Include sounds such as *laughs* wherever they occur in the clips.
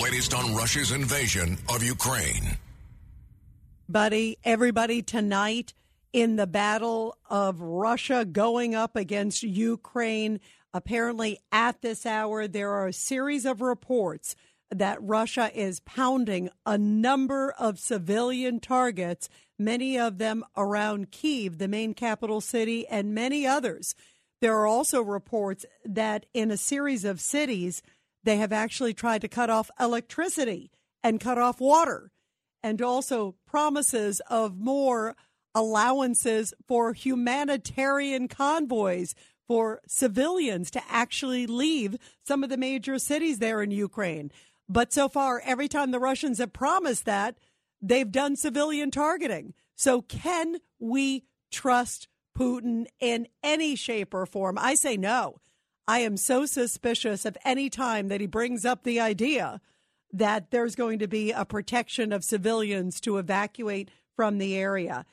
Latest on Russia's invasion of Ukraine. buddy, everybody tonight in the battle of Russia going up against Ukraine. Apparently, at this hour, there are a series of reports that Russia is pounding a number of civilian targets, many of them around Kiev, the main capital city, and many others. There are also reports that in a series of cities, they have actually tried to cut off electricity and cut off water and also promises of more allowances for humanitarian convoys for civilians to actually leave some of the major cities there in Ukraine. But so far, every time the Russians have promised that, they've done civilian targeting. So, can we trust Putin in any shape or form? I say no. I am so suspicious of any time that he brings up the idea that there's going to be a protection of civilians to evacuate from the area.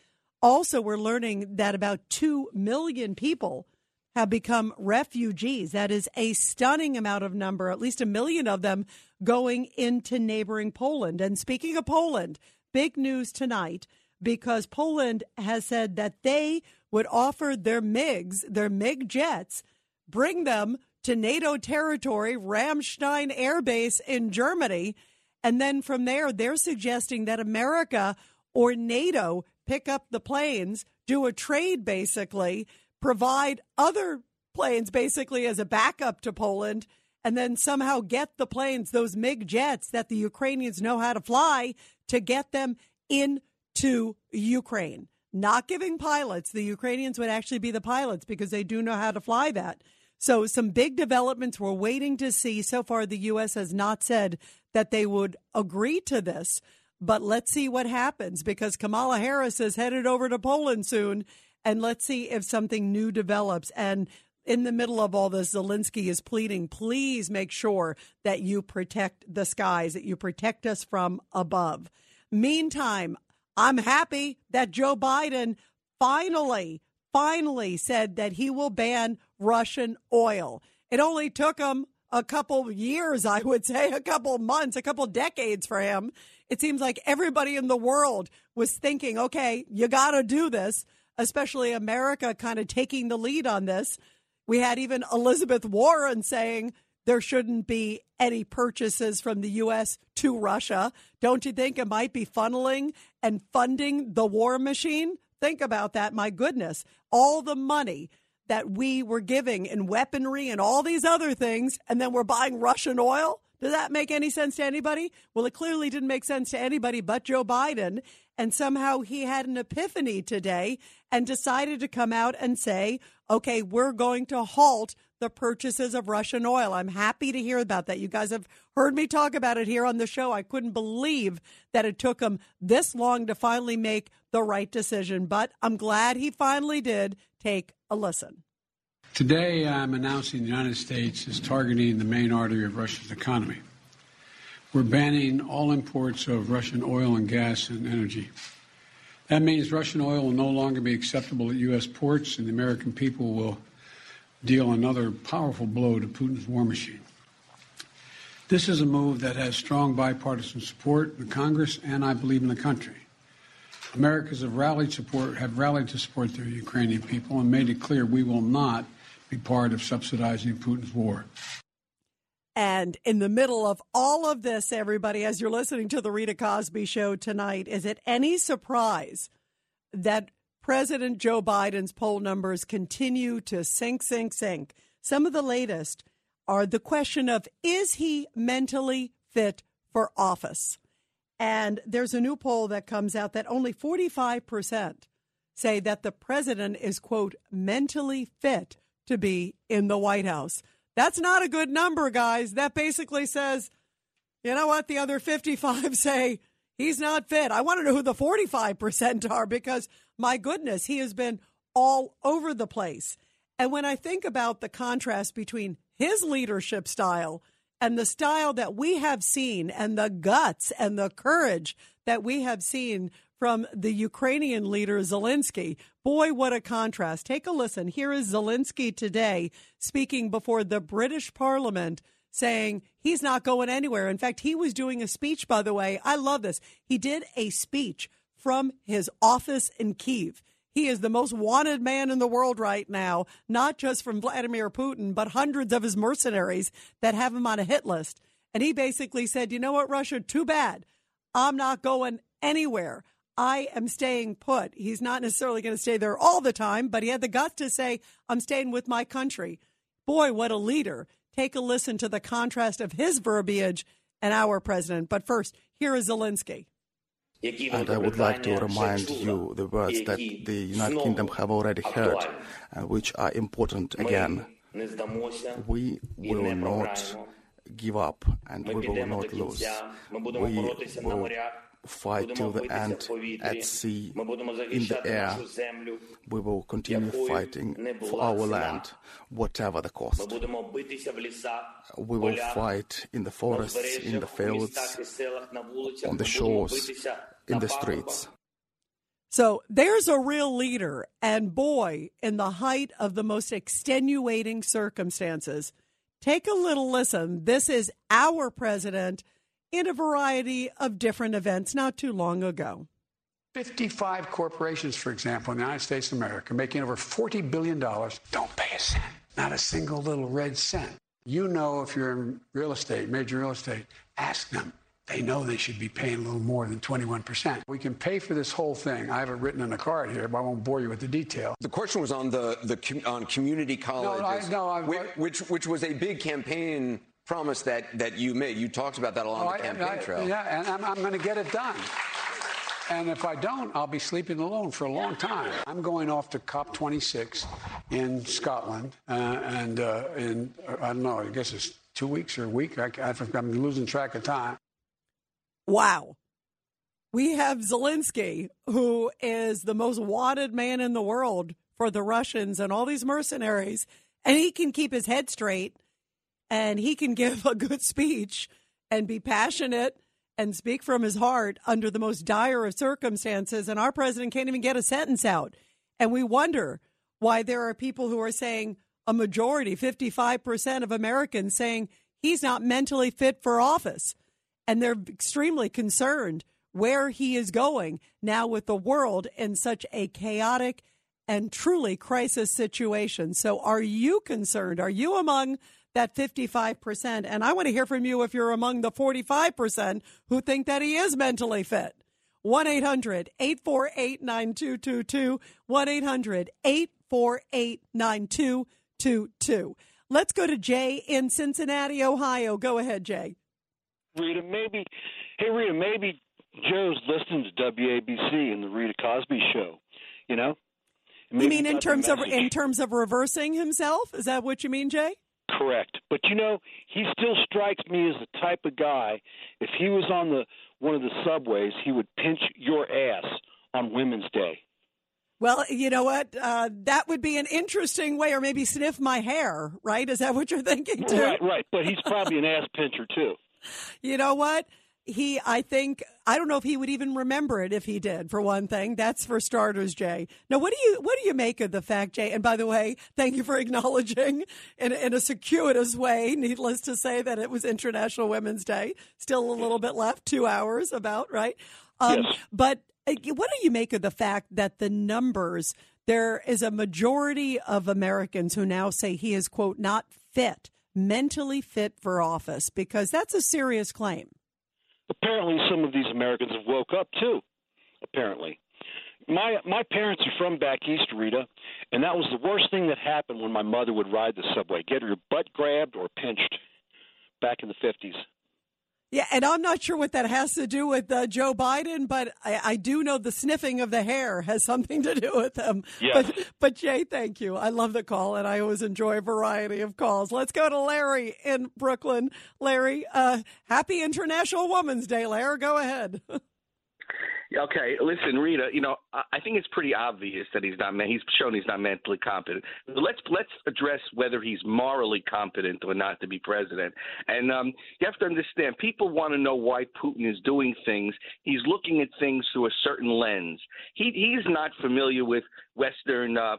Also, we're learning that about 2 million people have become refugees. That is a stunning amount of number, at least a million of them going into neighboring Poland. And speaking of Poland, big news tonight because Poland has said that they would offer their MiGs, their MiG jets, bring them to NATO territory, Ramstein Air Base in Germany. And then from there, they're suggesting that America or NATO pick up the planes, do a trade basically, provide other planes basically as a backup to Poland, and then somehow get the planes, those MiG jets that the Ukrainians know how to fly, to get them into Ukraine. Not giving pilots, the Ukrainians would actually be the pilots because they do know how to fly that. So, some big developments we're waiting to see. So far, the U.S. has not said that they would agree to this, but let's see what happens because Kamala Harris is headed over to Poland soon, and let's see if something new develops. And in the middle of all this, Zelensky is pleading, please make sure that you protect the skies, that you protect us from above. Meantime, I'm happy that Joe Biden finally, finally said that he will ban Russian oil. It only took him a couple years, I would say, a couple months, a couple decades for him. It seems like everybody in the world was thinking, okay, you got to do this, especially America kind of taking the lead on this. We had even Elizabeth Warren saying there shouldn't be any purchases from the U.S. to Russia. Don't you think it might be funneling and funding the war machine? Think about that. My goodness. All the money that we were giving in weaponry and all these other things, and then we're buying Russian oil. Does that make any sense to anybody? Well, it clearly didn't make sense to anybody but Joe Biden. And somehow he had an epiphany today and decided to come out and say, okay, we're going to halt the purchases of Russian oil. I'm happy to hear about that. You guys have heard me talk about it here on the show. I couldn't believe that it took him this long to finally make the right decision, but I'm glad he finally did. Take a listen. Today, I'm announcing the United States is targeting the main artery of Russia's economy. We're banning all imports of Russian oil and gas and energy. That means Russian oil will no longer be acceptable at U.S. ports, and the American people will deal another powerful blow to Putin's war machine. This is a move that has strong bipartisan support in Congress and I believe in the country. Americans have rallied support have rallied to support the Ukrainian people and made it clear we will not be part of subsidizing Putin's war. And in the middle of all of this, everybody, as you're listening to the Rita Cosby show tonight, is it any surprise that President Joe Biden's poll numbers continue to sink, sink, sink? Some of the latest are the question of is he mentally fit for office? And there's a new poll that comes out that only 45% say that the president is, quote, mentally fit to be in the White House. That's not a good number, guys. That basically says, you know what? The other 55 *laughs* say he's not fit. I want to know who the 45% *laughs* are because, my goodness, he has been all over the place. And when I think about the contrast between his leadership style and the style that we have seen and the guts and the courage that we have seen from the Ukrainian leader Zelensky. Boy, what a contrast. Take a listen. Here is Zelensky today speaking before the British Parliament saying he's not going anywhere. In fact, he was doing a speech, by the way. I love this. He did a speech from his office in Kiev. He is the most wanted man in the world right now, not just from Vladimir Putin, but hundreds of his mercenaries that have him on a hit list. And he basically said, you know what, Russia, too bad. I'm not going anywhere. I am staying put. He's not necessarily going to stay there all the time, but he had the guts to say, I'm staying with my country. Boy, what a leader. Take a listen to the contrast of his verbiage and our president. But first, here is Zelensky. And I would like to remind you the words that the United Kingdom have already heard, uh, which are important again. We will not give up and we will not lose. We will fight till the end at sea, in the air. We will continue fighting for our land, whatever the cost. We will fight in the forests, in the fields, on the shores, in the streets. So there's a real leader, and boy, in the height of the most extenuating circumstances, take a little listen. This is our president in a variety of different events not too long ago. 55 corporations, for example, in the United States of America, making over $40 billion, don't pay a cent, not a single little red cent. You know, if you're in real estate, major real estate, ask them. They know they should be paying a little more than 21%. We can pay for this whole thing. I have it written on a card here, but I won't bore you with the detail. The question was on the, the on community colleges, no, I, which, which, which was a big campaign promise that, that you made. You talked about that along oh, the campaign I, trail. Yeah, and I'm, I'm going to get it done. And if I don't, I'll be sleeping alone for a long time. I'm going off to COP26 in Scotland, uh, and uh, in I don't know, I guess it's two weeks or a week. I, I'm losing track of time. Wow. We have Zelensky, who is the most wanted man in the world for the Russians and all these mercenaries, and he can keep his head straight and he can give a good speech and be passionate and speak from his heart under the most dire of circumstances. And our president can't even get a sentence out. And we wonder why there are people who are saying a majority, 55% of Americans, saying he's not mentally fit for office. And they're extremely concerned where he is going now with the world in such a chaotic and truly crisis situation. So, are you concerned? Are you among that 55%. And I want to hear from you if you're among the 45% who think that he is mentally fit. 1 800 848 9222. 1 800 848 9222. Let's go to Jay in Cincinnati, Ohio. Go ahead, Jay. Rita, maybe, hey, Rita, maybe Joe's listening to WABC and the Rita Cosby show, you know? Maybe you mean in terms of in terms of reversing himself? Is that what you mean, Jay? Correct. But you know, he still strikes me as the type of guy if he was on the one of the subways, he would pinch your ass on Women's Day. Well, you know what? Uh, that would be an interesting way, or maybe sniff my hair, right? Is that what you're thinking too? Right, right. But he's probably an ass pincher too. *laughs* You know what? He, I think, I don't know if he would even remember it if he did. For one thing, that's for starters, Jay. Now, what do you what do you make of the fact, Jay? And by the way, thank you for *laughs* acknowledging in, in a circuitous way. Needless to say that it was International Women's Day. Still a little bit left, two hours about right. Um, yes. But uh, what do you make of the fact that the numbers? There is a majority of Americans who now say he is quote not fit, mentally fit for office, because that's a serious claim apparently some of these Americans have woke up too. Apparently, my my parents are from back east, Rita, and that was the worst thing that happened when my mother would ride the subway: get her butt grabbed or pinched. Back in the fifties. Yeah, and I'm not sure what that has to do with uh, Joe Biden, but I, I, do know the sniffing of the hair has something to do with them. Yes. But, but Jay, thank you. I love the call, and I always enjoy a variety of calls. Let's go to Larry in Brooklyn. Larry, uh, happy International Women's Day, Larry. Go ahead. *laughs* Okay, listen, Rita. You know, I think it's pretty obvious that he's not. He's shown he's not mentally competent. Let's let's address whether he's morally competent or not to be president. And um, you have to understand, people want to know why Putin is doing things. He's looking at things through a certain lens. He he's not familiar with Western uh,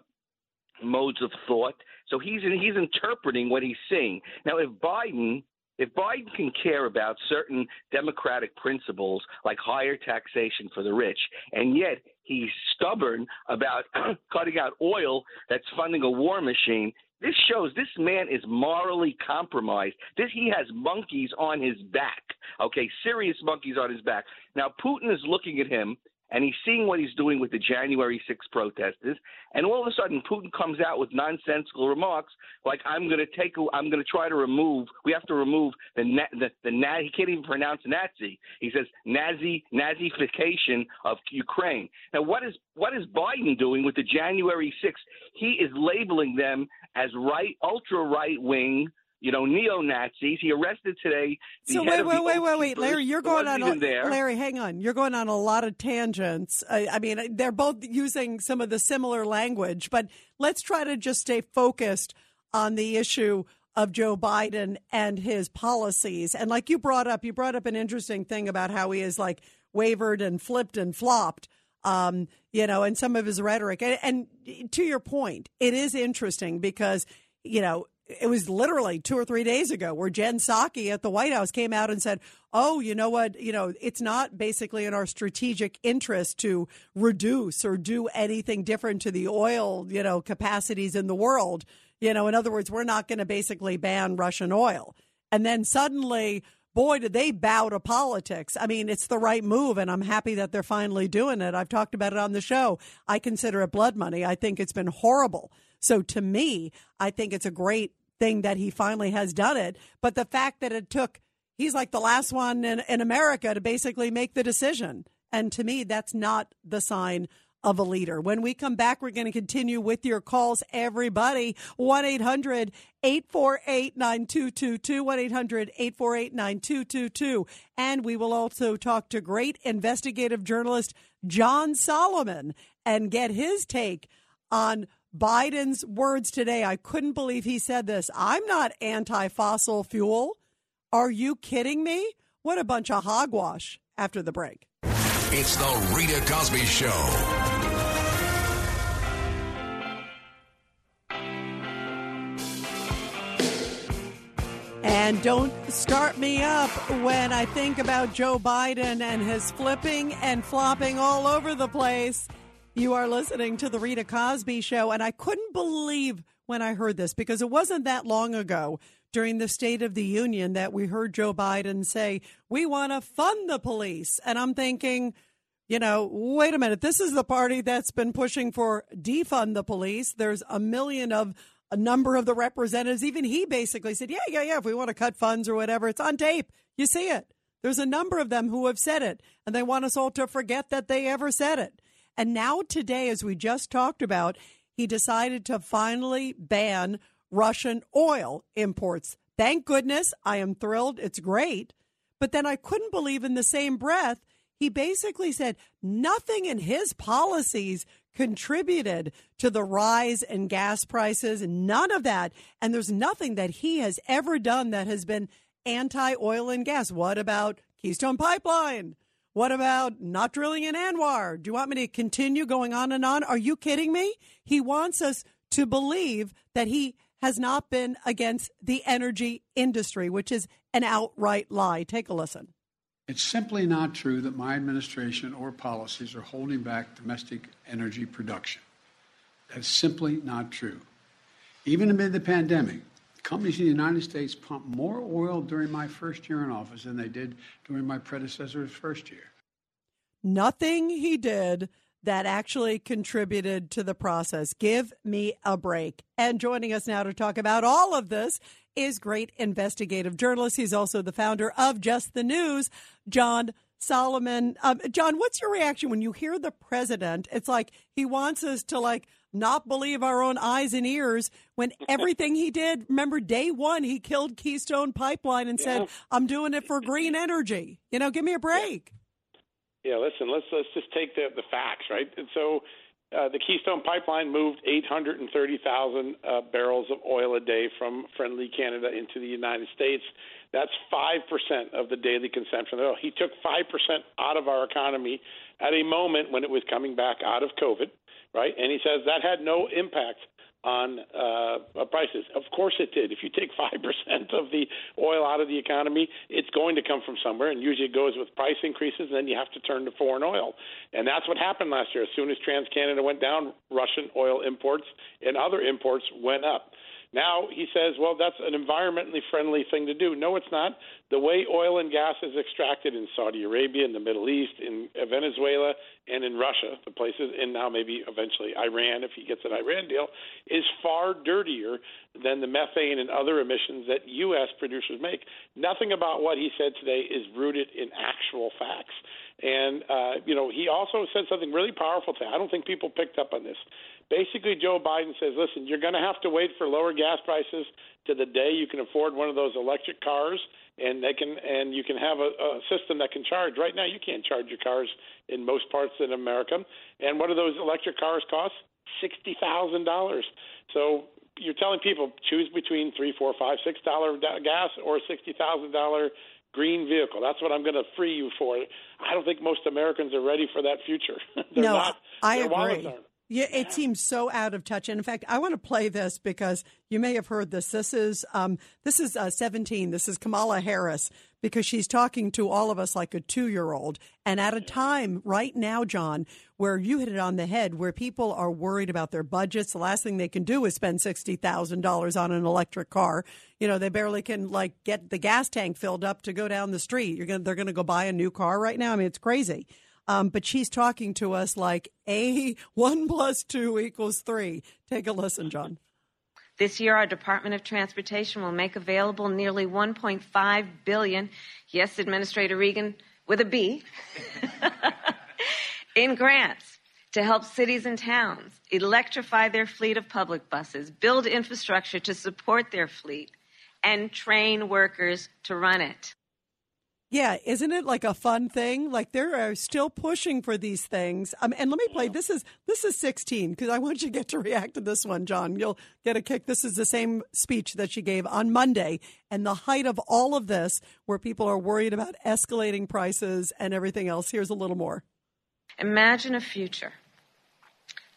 modes of thought, so he's he's interpreting what he's seeing. Now, if Biden if Biden can care about certain democratic principles like higher taxation for the rich, and yet he's stubborn about *clears throat* cutting out oil that's funding a war machine, this shows this man is morally compromised. This he has monkeys on his back. Okay, serious monkeys on his back. Now Putin is looking at him and he's seeing what he's doing with the January 6 protesters, and all of a sudden Putin comes out with nonsensical remarks like I'm going to take, I'm going to try to remove, we have to remove the the, the he can't even pronounce Nazi. He says Nazi Nazification of Ukraine. Now what is what is Biden doing with the January 6th? He is labeling them as right, ultra right wing you know, neo Nazis. He arrested today. so wait, wait, wait, wait, wait, Larry, you're going on. A, Larry, hang on. You're going on a lot of tangents. I, I, mean, they're both using some of the similar language, but let's try to just stay focused on the issue of Joe Biden and his policies. And like you brought up, you brought up an interesting thing about how he is like wavered and flipped and flopped. Um, you know, and some of his rhetoric. And, and to your point, it is interesting because you know it was literally two or three days ago where Jen Psaki at the White House came out and said, "Oh, you know what? You know, it's not basically in our strategic interest to reduce or do anything different to the oil, you know, capacities in the world. You know, in other words, we're not going to basically ban Russian oil." And then suddenly, boy, did they bow to politics. I mean, it's the right move, and I'm happy that they're finally doing it. I've talked about it on the show. I consider it blood money. I think it's been horrible. So to me, I think it's a great thing that he finally has done it. But the fact that it took, he's like the last one in, in America to basically make the decision. And to me, that's not the sign of a leader. When we come back, we're going to continue with your calls, everybody. 1 800 848 9222. 1 800 848 9222. And we will also talk to great investigative journalist John Solomon and get his take on Biden's words today. I couldn't believe he said this. I'm not anti fossil fuel. Are you kidding me? What a bunch of hogwash after the break. It's the Rita Cosby Show. And don't start me up when I think about Joe Biden and his flipping and flopping all over the place. You are listening to the Rita Cosby Show, and I couldn't believe when I heard this because it wasn't that long ago during the State of the Union that we heard Joe Biden say, We want to fund the police. And I'm thinking, you know, wait a minute. This is the party that's been pushing for defund the police. There's a million of a number of the representatives. Even he basically said, Yeah, yeah, yeah. If we want to cut funds or whatever, it's on tape. You see it. There's a number of them who have said it, and they want us all to forget that they ever said it. And now, today, as we just talked about, he decided to finally ban Russian oil imports. Thank goodness. I am thrilled. It's great. But then I couldn't believe in the same breath, he basically said nothing in his policies contributed to the rise in gas prices, none of that. And there's nothing that he has ever done that has been anti oil and gas. What about Keystone Pipeline? What about not drilling in ANWR? Do you want me to continue going on and on? Are you kidding me? He wants us to believe that he has not been against the energy industry, which is an outright lie. Take a listen. It's simply not true that my administration or policies are holding back domestic energy production. That's simply not true. Even amid the pandemic, companies in the United States pumped more oil during my first year in office than they did during my predecessor's first year. Nothing he did that actually contributed to the process. Give me a break. And joining us now to talk about all of this is great investigative journalist. He's also the founder of Just the News, John Solomon. Um, John, what's your reaction when you hear the president? It's like he wants us to like not believe our own eyes and ears when *laughs* everything he did, remember day one, he killed Keystone Pipeline and said, I'm doing it for green *laughs* energy. You know, give me a break. Yeah, listen, let's let's just take the the facts, right? And so uh, the Keystone Pipeline moved 830,000 uh, barrels of oil a day from friendly Canada into the United States. That's 5% of the daily consumption of oil. He took 5% out of our economy at a moment when it was coming back out of COVID, right? And he says that had no impact on uh, prices. Of course it did. If you take *laughs* 5% of the oil out of the economy, it's going to come from somewhere, and usually it goes with price increases, and then you have to turn to foreign oil. And that's what happened last year. As soon as TransCanada went down, Russian oil imports and other imports went up. Now he says, well, that's an environmentally friendly thing to do. No, it's not. The way oil and gas is extracted in Saudi Arabia, in the Middle East, in Venezuela, and in Russia, the places, and now maybe eventually Iran, if he gets an Iran deal, is far dirtier than the methane and other emissions that U.S. producers make. Nothing about what he said today is rooted in actual facts. And, uh, you know, he also said something really powerful today. I don't think people picked up on this basically Joe Biden says, listen, you're going to have to wait for lower gas prices to the day you can afford one of those electric cars and they can and you can have a, a system that can charge. Right now you can't charge your cars in most parts of America. And what do those electric cars cost? Sixty thousand dollars. So you're telling people choose between three, four, five, six dollar gas or sixty thousand dollar green vehicle. That's what I'm going to free you for. I don't think most Americans are ready for that future. *laughs* no, not, I agree. Yeah, it seems so out of touch. And in fact, I want to play this because you may have heard this. This is um, this is uh, 17. This is Kamala Harris because she's talking to all of us like a two year old. And at a time right now, John, where you hit it on the head, where people are worried about their budgets, the last thing they can do is spend sixty thousand dollars on an electric car. You know, they barely can like get the gas tank filled up to go down the street. You're gonna they're gonna go buy a new car right now. I mean, it's crazy. Um, but she's talking to us like a one plus two equals three. Take a listen, John. This year, our Department of Transportation will make available nearly 1.5 billion. Yes, Administrator Regan with a B. *laughs* in grants to help cities and towns electrify their fleet of public buses, build infrastructure to support their fleet, and train workers to run it. Yeah, isn't it like a fun thing? Like they are still pushing for these things. Um, and let me play. This is this is 16 because I want you to get to react to this one, John. You'll get a kick. This is the same speech that she gave on Monday, and the height of all of this, where people are worried about escalating prices and everything else. Here's a little more. Imagine a future.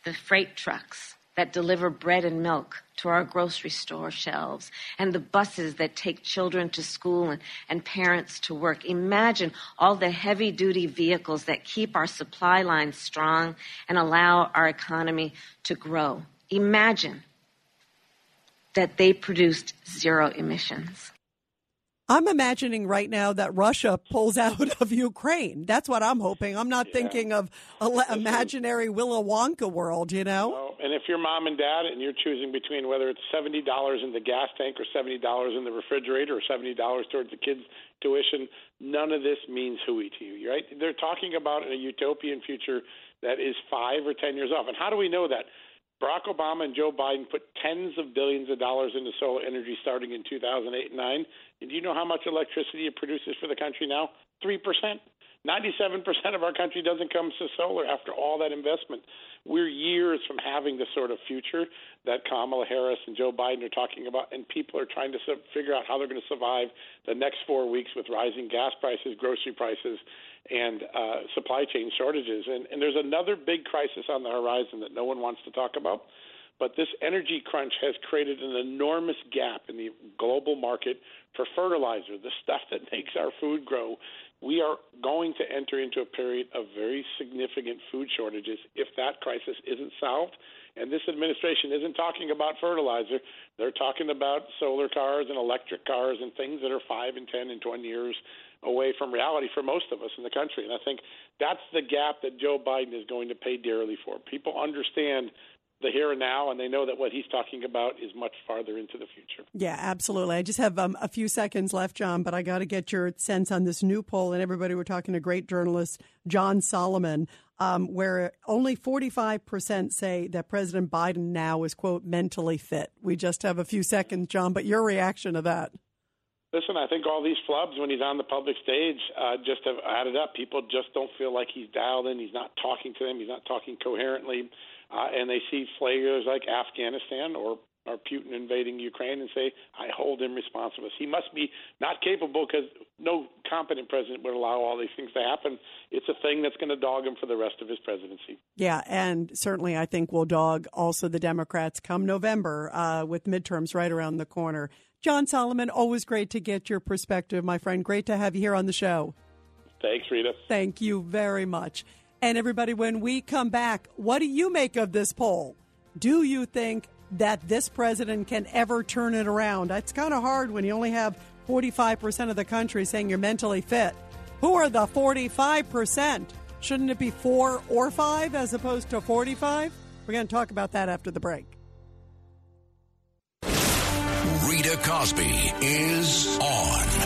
The freight trucks that deliver bread and milk to our grocery store shelves and the buses that take children to school and, and parents to work. Imagine all the heavy duty vehicles that keep our supply lines strong and allow our economy to grow. Imagine that they produced zero emissions. I'm imagining right now that Russia pulls out *laughs* of Ukraine. That's what I'm hoping. I'm not yeah. thinking of a mm-hmm. imaginary Willy Wonka world, you know? No. And if you're mom and dad and you're choosing between whether it's $70 in the gas tank or $70 in the refrigerator or $70 towards the kids' tuition, none of this means hooey to you, right? They're talking about a utopian future that is five or 10 years off. And how do we know that? Barack Obama and Joe Biden put tens of billions of dollars into solar energy starting in 2008 and 9. Do you know how much electricity it produces for the country now? 3%. 97% of our country doesn't come to solar after all that investment. We're years from having the sort of future that Kamala Harris and Joe Biden are talking about, and people are trying to figure out how they're going to survive the next four weeks with rising gas prices, grocery prices, and uh, supply chain shortages. And, and there's another big crisis on the horizon that no one wants to talk about. But this energy crunch has created an enormous gap in the global market for fertilizer, the stuff that *laughs* makes our food grow we are going to enter into a period of very significant food shortages if that crisis isn't solved. And this administration isn't talking about fertilizer. They're talking about solar cars and electric cars and things that are five and 10 and 20 years away from reality for most of us in the country. And I think that's the gap that Joe Biden is going to pay dearly for. People understand the here and now, and they know that what he's talking about is much farther into the future. Yeah, absolutely. I just have um, a few seconds left, John, but I got to get your sense on this new poll. And everybody, we're talking to great journalist John Solomon, um, where only 45% say that President Biden now is, quote, mentally fit. We just have a few seconds, John, but your reaction to that? Listen, I think all these flubs when he's on the public stage uh, just have added up. People just don't feel like he's dialed in. He's not talking to them. He's not talking coherently, uh, and they see flares like Afghanistan or or Putin invading Ukraine and say, I hold him responsible. He must be not capable because no competent president would allow all these things to happen. It's a thing that's going to dog him for the rest of his presidency. Yeah, and certainly I think will dog also the Democrats come November uh, with midterms right around the corner. John Solomon, always great to get your perspective, my friend. Great to have you here on the show. Thanks, Rita. Thank you very much. And everybody, when we come back, what do you make of this poll? Do you think that this president can ever turn it around? It's kind of hard when you only have 45% of the country saying you're mentally fit. Who are the 45%? Shouldn't it be four or five as opposed to 45? We're going to talk about that after the break. Rita Cosby is on.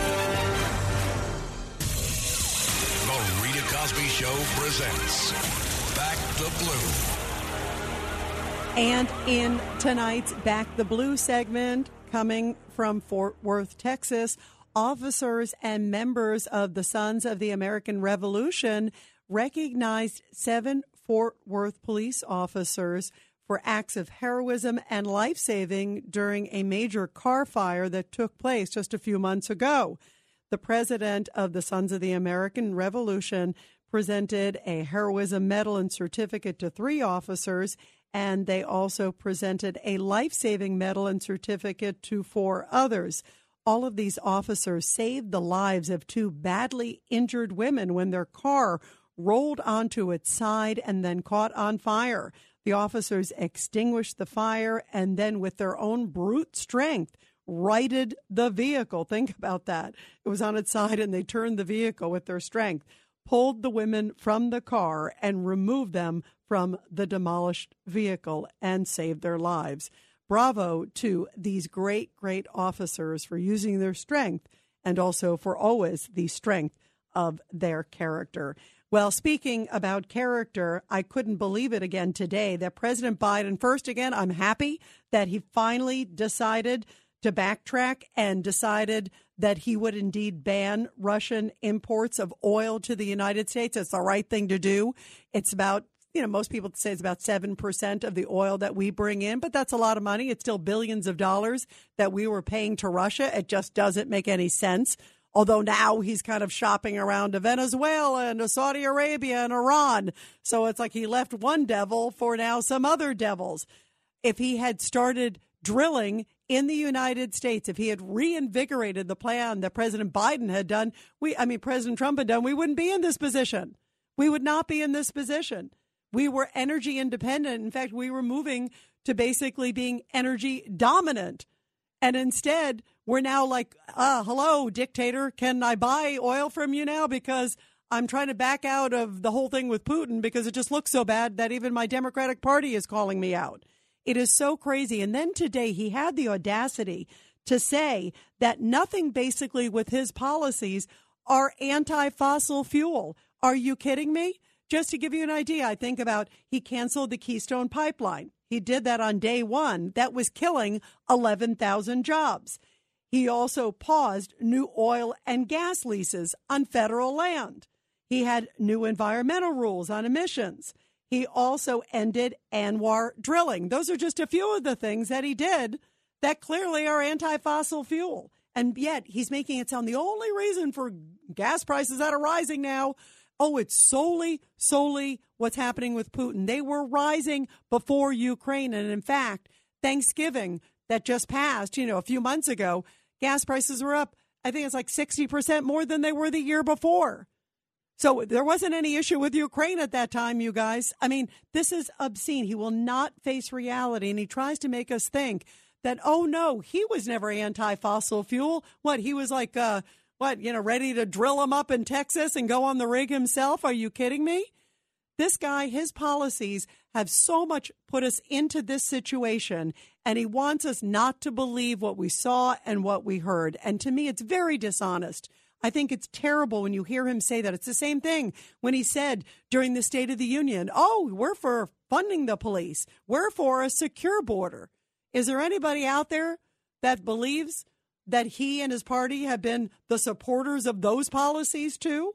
The Cosby Show presents Back the Blue. And in tonight's Back the Blue segment, coming from Fort Worth, Texas, officers and members of the Sons of the American Revolution recognized seven Fort Worth police officers for acts of heroism and life saving during a major car fire that took place just a few months ago. The president of the Sons of the American Revolution presented a heroism medal and certificate to three officers, and they also presented a life saving medal and certificate to four others. All of these officers saved the lives of two badly injured women when their car rolled onto its side and then caught on fire. The officers extinguished the fire and then, with their own brute strength, righted the vehicle. Think about that. It was on its side and they turned the vehicle with their strength, pulled the women from the car and removed them from the demolished vehicle and saved their lives. Bravo to these great, great officers for using their strength and also for always the strength of their character. Well, speaking about character, I couldn't believe it again today that President Biden, first again, I'm happy that he finally decided to backtrack and decided that he would indeed ban Russian imports of oil to the United States. It's the right thing to do. It's about you know, most people say it's about 7% of the oil that we bring in, but that's a lot of money. It's still billions of dollars that we were paying to Russia. It just doesn't make any sense Although now he's kind of shopping around to Venezuela and to Saudi Arabia and Iran. So it's like he left one devil for now some other devils. If he had started drilling in the United States, if he had reinvigorated the plan that President Biden had done, we, I mean, President Trump had done, we wouldn't be in this position. We would not be in this position. We were energy independent. In fact, we were moving to basically being energy dominant. And instead, we're now like, uh, hello, dictator, can I buy oil from you now? Because I'm trying to back out of the whole thing with Putin because it just looks so bad that even my Democratic Party is calling me out. It is so crazy. And then today he had the audacity to say that nothing basically with his policies are anti fossil fuel. Are you kidding me? Just to give you an idea, I think about he canceled the Keystone pipeline. He did that on day one. That was killing 11,000 jobs. He also paused new oil and gas leases on federal land. He had new environmental rules on emissions. He also ended ANWR drilling. Those are just a few of the things that he did that clearly are anti fossil fuel. And yet he's making it sound the only reason for gas prices that are rising now. Oh, it's solely, solely what's happening with Putin. They were rising before Ukraine. And in fact, Thanksgiving that just passed, you know, a few months ago, gas prices were up, I think it's like 60% more than they were the year before. So there wasn't any issue with Ukraine at that time, you guys. I mean, this is obscene. He will not face reality, and he tries to make us think that, oh no, he was never anti fossil fuel. What, he was like, uh, what, you know, ready to drill him up in Texas and go on the rig himself? Are you kidding me? This guy, his policies have so much put us into this situation, and he wants us not to believe what we saw and what we heard. And to me, it's very dishonest. I think it's terrible when you hear him say that. It's the same thing when he said during the State of the Union, oh, we're for funding the police, we're for a secure border. Is there anybody out there that believes that he and his party have been the supporters of those policies too?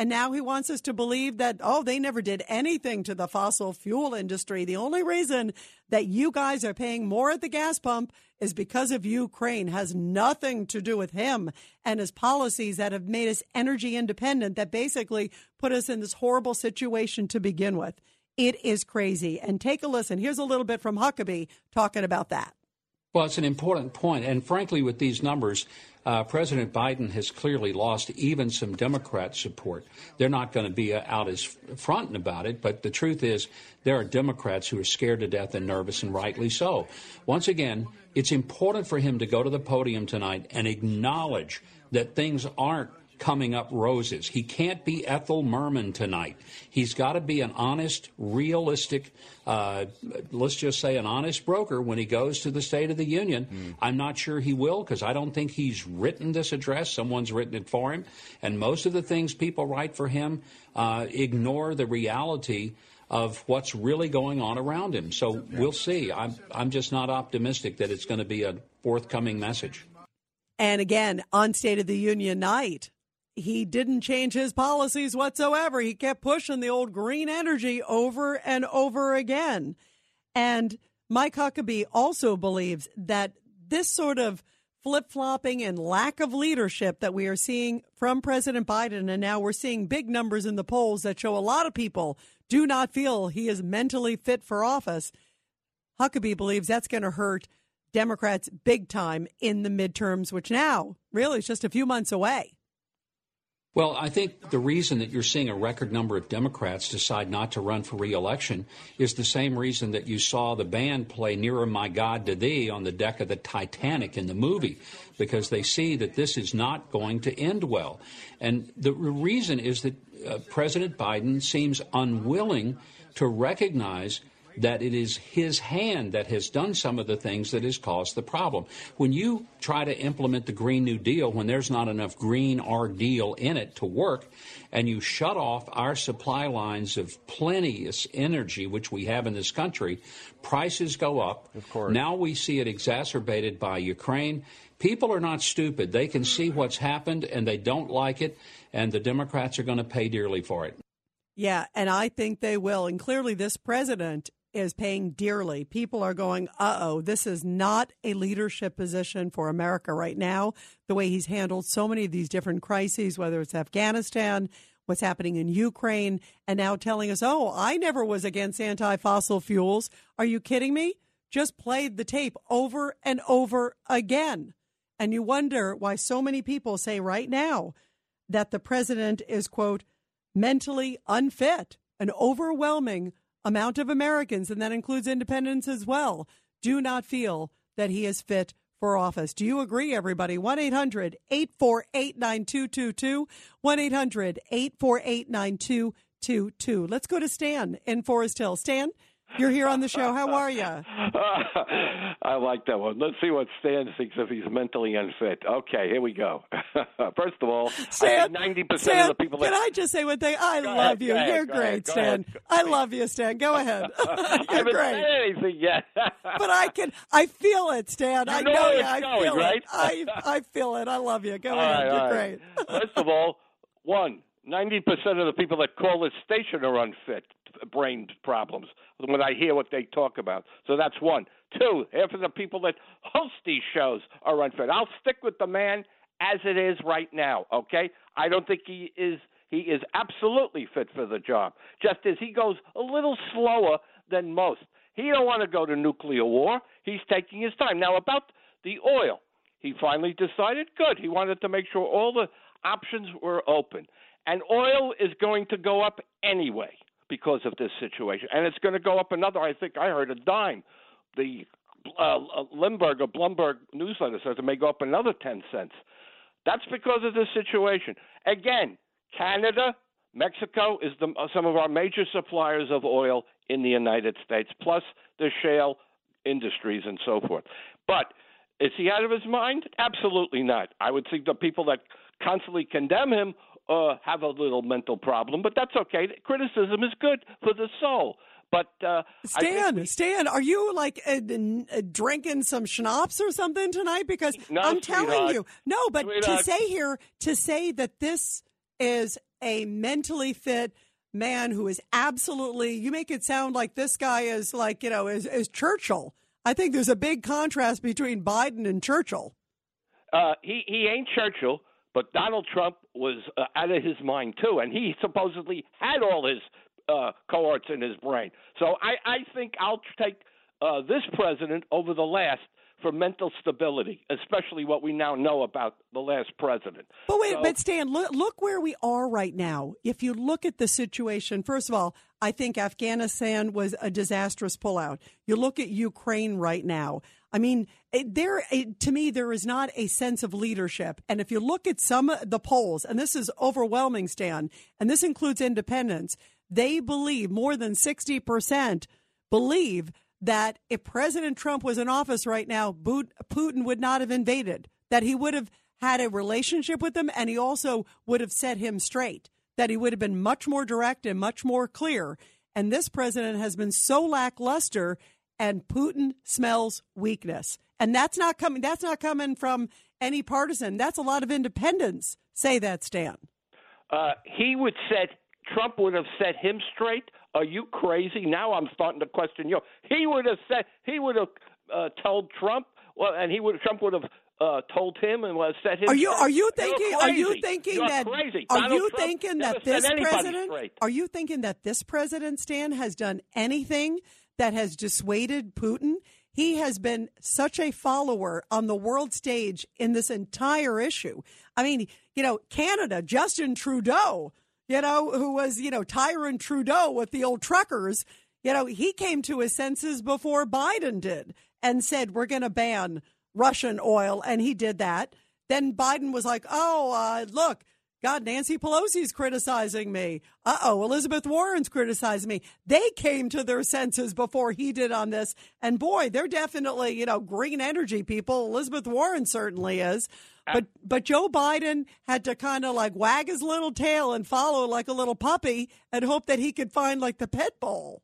And now he wants us to believe that, oh, they never did anything to the fossil fuel industry. The only reason that you guys are paying more at the gas pump is because of Ukraine. Has nothing to do with him and his policies that have made us energy independent, that basically put us in this horrible situation to begin with. It is crazy. And take a listen. Here's a little bit from Huckabee talking about that. Well, it's an important point. And frankly, with these numbers, uh, President Biden has clearly lost even some Democrat support. They're not going to be uh, out as front about it, but the truth is there are Democrats who are scared to death and nervous, and rightly so. Once again, it's important for him to go to the podium tonight and acknowledge that things aren't coming up roses. He can't be Ethel Merman tonight. He's got to be an honest, realistic, uh, let's just say an honest broker when he goes to the State of the Union. Mm. I'm not sure he will because I don't think he's written this address. Someone's written it for him. And most of the things people write for him uh, ignore the reality of what's really going on around him. So we'll see. I'm, I'm just not optimistic that it's going to be a forthcoming message. And again, on State of the Union night, he didn't change his policies whatsoever. He kept pushing the old green energy over and over again. And Mike Huckabee also believes that this sort of flip flopping and lack of leadership that we are seeing from President Biden, and now we're seeing big numbers in the polls that show a lot of people do not feel he is mentally fit for office. Huckabee believes that's going to hurt Democrats big time in the midterms, which now really is just a few months away. Well, I think the reason that you're seeing a record number of Democrats decide not to run for reelection is the same reason that you saw the band play Nearer My God to Thee on the deck of the Titanic in the movie, because they see that this is not going to end well. And the reason is that uh, President Biden seems unwilling to recognize that it is his hand that has done some of the things that has caused the problem. When you try to implement the Green New Deal when there's not enough green or deal in it to work, and you shut off our supply lines of plenteous energy, which we have in this country, prices go up. Of course. Now we see it exacerbated by Ukraine. People are not stupid. They can see what's happened and they don't like it, and the Democrats are going to pay dearly for it. Yeah, and I think they will. And clearly, this president is paying dearly. People are going, uh oh, this is not a leadership position for America right now. The way he's handled so many of these different crises, whether it's Afghanistan, what's happening in Ukraine, and now telling us, oh, I never was against anti fossil fuels. Are you kidding me? Just played the tape over and over again. And you wonder why so many people say right now that the president is, quote, mentally unfit, an overwhelming amount of Americans, and that includes independents as well, do not feel that he is fit for office. Do you agree, everybody? 1 800 848 9222. 1 800 848 9222. Let's go to Stan in Forest Hill. Stan, you're here on the show. How are you? *laughs* I like that one. Let's see what Stan thinks if he's mentally unfit. Okay, here we go. *laughs* First of all, Stan, ninety percent of the people. Can that, I just say one thing? I Go love ahead, you. ahead, You're great, ahead, Stan. I love you, Stan. Go ahead. *laughs* You're great. anything yet. but I can. I feel it, Stan. You I know know you. I going, feel right? I I feel it. I love you. Go All ahead. right, You're all great. First of all, one. 90% of the people that call this station are unfit, brain problems, when I hear what they talk about. So that's one. Two, half of the people that host these shows are unfit. I'll stick with the man as it is right now, okay? I don't think he is he is absolutely fit for the job. Just as he goes a little slower than most. He don't want to go to nuclear war. He's taking his time. Now about the oil. He finally decided good. He wanted to make sure all the options were open. And oil is going to go up anyway because of this situation. And it's going to go up another, I think I heard a dime. The uh, or Bloomberg newsletter says it may go up another 10 cents. That's because of this situation. Again, Canada, Mexico is the, some of our major suppliers of oil in the United States, plus the shale industries and so forth. But is he out of his mind? Absolutely not. I would think the people that constantly condemn him uh, have a little mental problem, but that's okay. Criticism is good for the soul. But uh, Stan, we, Stan, are you like uh, uh, drinking some schnapps or something tonight? Because no, I'm telling you, no. But Sweetheart. to say here, to say that this is a mentally fit man who is absolutely, you make it sound like this guy is like you know is, is Churchill. I think there's a big contrast between Biden and Churchill. uh, he he ain't Churchill, but Donald Trump was uh, out of his mind too, and he supposedly had all his uh, cohorts in his brain. So I I think I'll take uh, this president over the last for mental stability, especially what we now know about the last president. But wait, So- but Stan, look, look where we are right now. If you look at the situation, first of all, I think Afghanistan was a disastrous pullout. You look at Ukraine right now. I mean, it, there it, to me there is not a sense of leadership. And if you look at some of the polls, and this is overwhelming, Stan, and this includes independents, they believe more than sixty percent believe that if President Trump was in office right now, Putin would not have invaded, that he would have had a relationship with them, and he also would have set him straight, that he would have been much more direct and much more clear. And this president has been so lackluster, and Putin smells weakness. And that's not coming. That's not coming from any partisan. That's a lot of independents say that, Stan. uh, he would set Trump would have set him straight. Are you crazy? Now I'm starting to question you. He would have said he would have uh, told Trump. Well, and he would Trump would have uh, told him and set him. Are you are you thinking are you thinking You're that crazy. are Donald you Trump thinking that this president straight. are you thinking that this president Stan has done anything that has dissuaded Putin? He has been such a follower on the world stage in this entire issue. I mean, you know, Canada, Justin Trudeau, you know, who was, you know, Tyrant Trudeau with the old truckers, you know, he came to his senses before Biden did and said, we're going to ban Russian oil. And he did that. Then Biden was like, oh, uh, look, God, Nancy Pelosi's criticizing me. Uh oh, Elizabeth Warren's criticizing me. They came to their senses before he did on this. And boy, they're definitely, you know, green energy people. Elizabeth Warren certainly is. But but Joe Biden had to kind of like wag his little tail and follow like a little puppy and hope that he could find like the pit bull.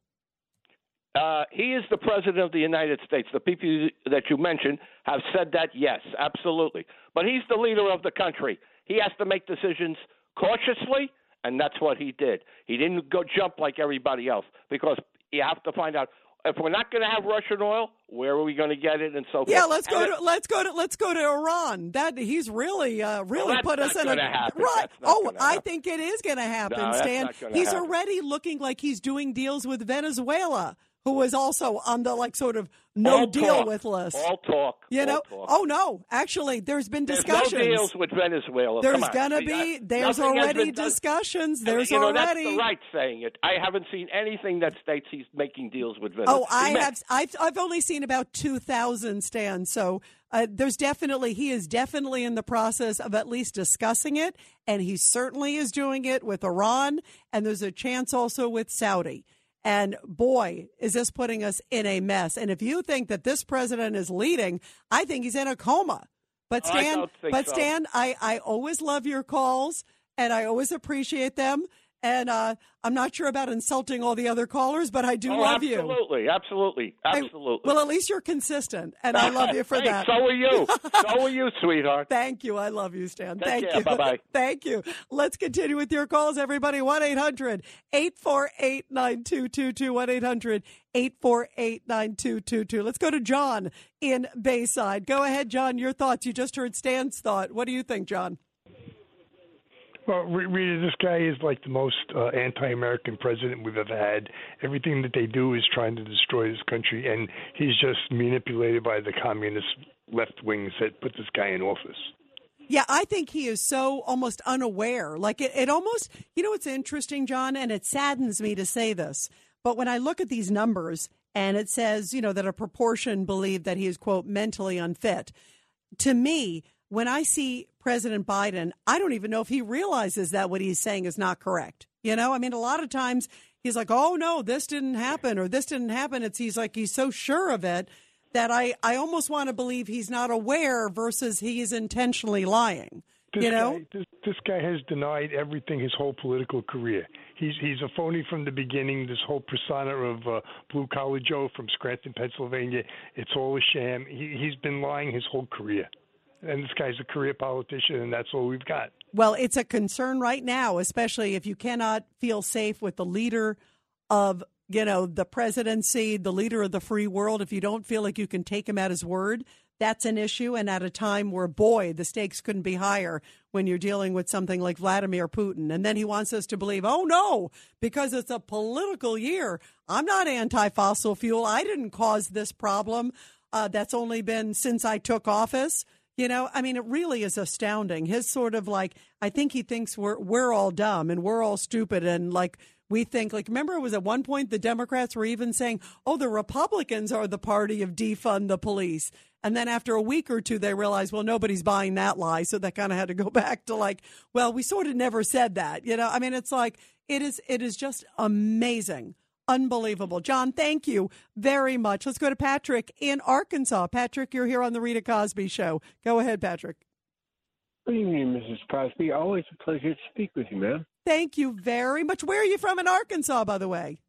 Uh, he is the president of the United States. The people that you mentioned have said that, yes, absolutely. But he's the leader of the country. He has to make decisions cautiously, and that's what he did. He didn't go jump like everybody else because you have to find out if we're not going to have Russian oil, where are we going to get it, and so forth. Yeah, let's go And to let's go to let's go to Iran. That he's really uh, really that's put us in a happen. right. Oh, I happen. think it is going to happen, No, Stan. He's happen. already looking like he's doing deals with Venezuela, who was also on the like sort of no All deal talk. with list. All talk. you all know? talk. Oh no, actually, there's been There's discussions. no deals with Venezuela. There's gonna be there's already done. discussions. Mean, There's you know, already That's the right saying it. I haven't seen anything that states he's making deals with Venezuela. Oh, I he have. I've I've only seen about two thousand stands. So uh, there's definitely he is definitely in the process of at least discussing it, and he certainly is doing it with Iran, and there's a chance also with Saudi. And boy, is this putting us in a mess. And if you think that this president is leading, I think he's in a coma. But Stan, but so. Stan, I, I always love your calls and I always appreciate them. And uh, I'm not sure about insulting all the other callers, but I do oh, love you. absolutely, absolutely, absolutely. well, at least you're consistent, and I love you for *laughs* Hey, that. So are you. so are you, *laughs* sweetheart. Thank you. I love you, Stan. Take Thank care. you. Bye-bye. *laughs* Thank you. Let's continue with your calls, everybody. 1 800 848 9222. 1 800 848 9222. Let's go to John in Bayside. Go ahead, John. Your thoughts. You just heard Stan's thought. What do you think, John? Well, Rita, this guy is like the most uh, anti-American president we've ever had. Everything that they do is trying to destroy this country, and he's just manipulated by the communist left wings that put this guy in office. Yeah, I think he is so almost unaware. Like it, it almost, you know, what's interesting, John, and it saddens me to say this, but when I look at these numbers and it says, you know, that a proportion believe that he is, quote, mentally unfit, to me, when I see President Biden, I don't even know if he realizes that what he's saying is not correct. You know, I mean, a lot of times he's like, oh, no, this didn't happen or this didn't happen. It's he's like, he's so sure of it that I, I almost want to believe he's not aware versus he is intentionally lying. This you know, guy, this, this guy has denied everything his whole political career. He's he's a phony from the beginning. This whole persona of uh, blue collar Joe from Scranton, Pennsylvania, it's all a sham. He, he's been lying his whole career, and this guy's a career politician, and that's all we've got. Well, it's a concern right now, especially if you cannot feel safe with the leader of you know the presidency, the leader of the free world. If you don't feel like you can take him at his word, that's an issue. And at a time where, boy, the stakes couldn't be higher when you're dealing with something like Vladimir Putin. And then he wants us to believe, oh, no, because it's a political year. I'm not anti fossil fuel. I didn't cause this problem. Uh, that's only been since I took office. You know, I mean, it really is astounding. His sort of like, I think he thinks we're we're all dumb and we're all stupid and like we think like remember it was at one point the Democrats were even saying, "Oh, the Republicans are the party of defund the police." And then after a week or two, they realized, well, nobody's buying that lie. So they kind of had to go *laughs* back to like, well, we sort of never said that. You know, I mean, it's like, it is, it is just amazing. Unbelievable. John, thank you very much. Let's go to Patrick in Arkansas. Patrick, you're here on the Rita Cosby Show. Go ahead, Patrick. Good evening, Mrs. Cosby. Always a pleasure to speak with you, ma'am. Thank you very much. Where are you from in Arkansas, by the way?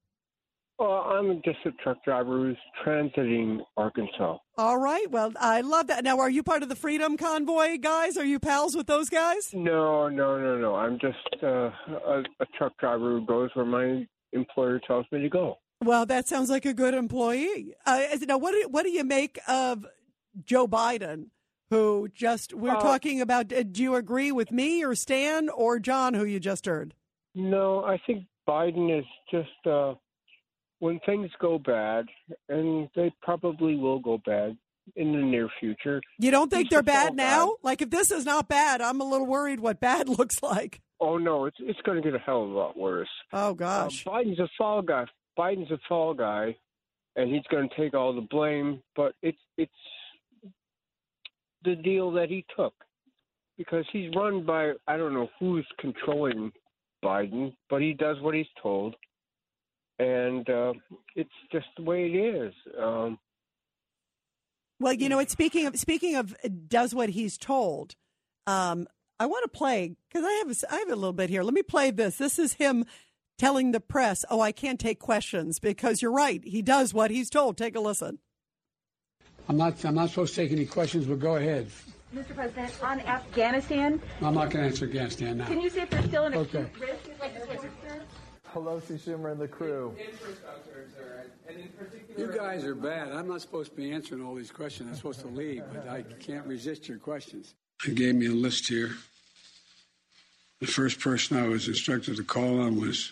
Well, I'm just a truck driver who's transiting Arkansas. All right. Well, I love that. Now, are you part of the Freedom Convoy guys? Are you pals with those guys? No, no, no, no. I'm just uh, a, a truck driver who goes where my employer tells me to go. Well, that sounds like a good employee. Uh, now, what do, what do you make of Joe Biden, who just we're Uh, talking about? Do you agree with me or Stan or John, who you just heard? No, I think Biden is just uh, when things go bad, and they probably will go bad in the near future. You don't think they're bad now? guy. Like, if this is not bad, I'm a little worried what bad *laughs* looks like. Oh no, it's it's going to get a hell of a lot worse. Oh gosh, Uh, Biden's a fall guy. Biden's a fall guy, and he's going to take all the blame. But it's it's the deal that he took because he's run by I don't know who's controlling Biden, but he does what he's told, and uh, it's just the way it is. Um, Well, you know, it's speaking of speaking of uh, does what he's told. Um, I want to play because I have a- I have a little bit here. Let me play this. This is him telling the press, "Oh, I can't take questions because you're right. He does what he's told." Take a listen. I'm not. I'm not supposed to take any questions, but go ahead. Mr. President, on Afghanistan, I'm not going to answer Afghanistan now. can you say if there's still an Okay. acute risk? Like this was- Pelosi, Schumer, and the crew. You guys are bad. I'm not supposed to be answering all these questions. I'm supposed to leave, but I can't resist your questions. He gave me a list here. The first person I was instructed to call on was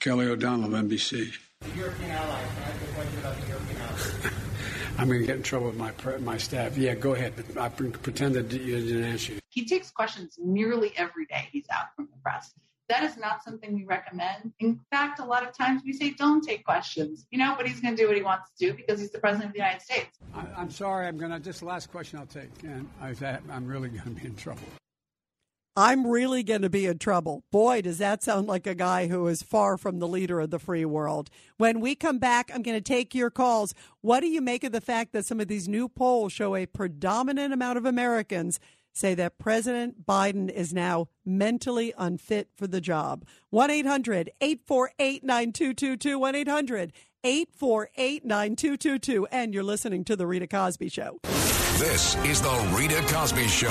Kelly O'Donnell of NBC. The European allies. Can I ask a question about the European allies? *laughs* I'm going to get in trouble with my my staff. Yeah, go ahead. But I pre- pretended that you didn't answer. He takes questions nearly every day he's out from the press. That is not something we recommend. In fact, a lot of times we say don't take questions, you know, but he's going to do what he wants to do because he's the president of the United States. I, I'm sorry. I'm going to. Just the last question I'll take, and I, I'm really going to be in trouble. I'm really going to be in trouble. Boy, does that sound like a guy who is far from the leader of the free world. When we come back, I'm going to take your calls. What do you make of the fact that some of these new polls show a predominant amount of Americans say that President Biden is now mentally unfit for the job? 1 800 848 9222. 1 800 848 9222. And you're listening to The Rita Cosby Show. This is the Rita Cosby Show.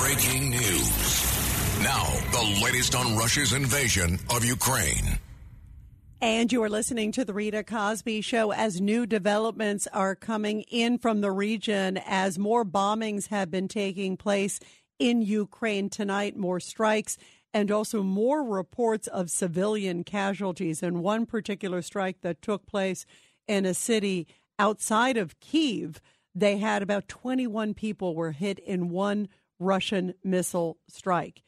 Breaking news. Now, the latest on Russia's invasion of Ukraine. And you are listening to the Rita Cosby Show as new developments are coming in from the region as more bombings have been taking place in Ukraine tonight, more strikes, and also more reports of civilian casualties. And one particular strike that took place in a city outside of Kiev, they had about 21 people were hit in one Russian missile strike.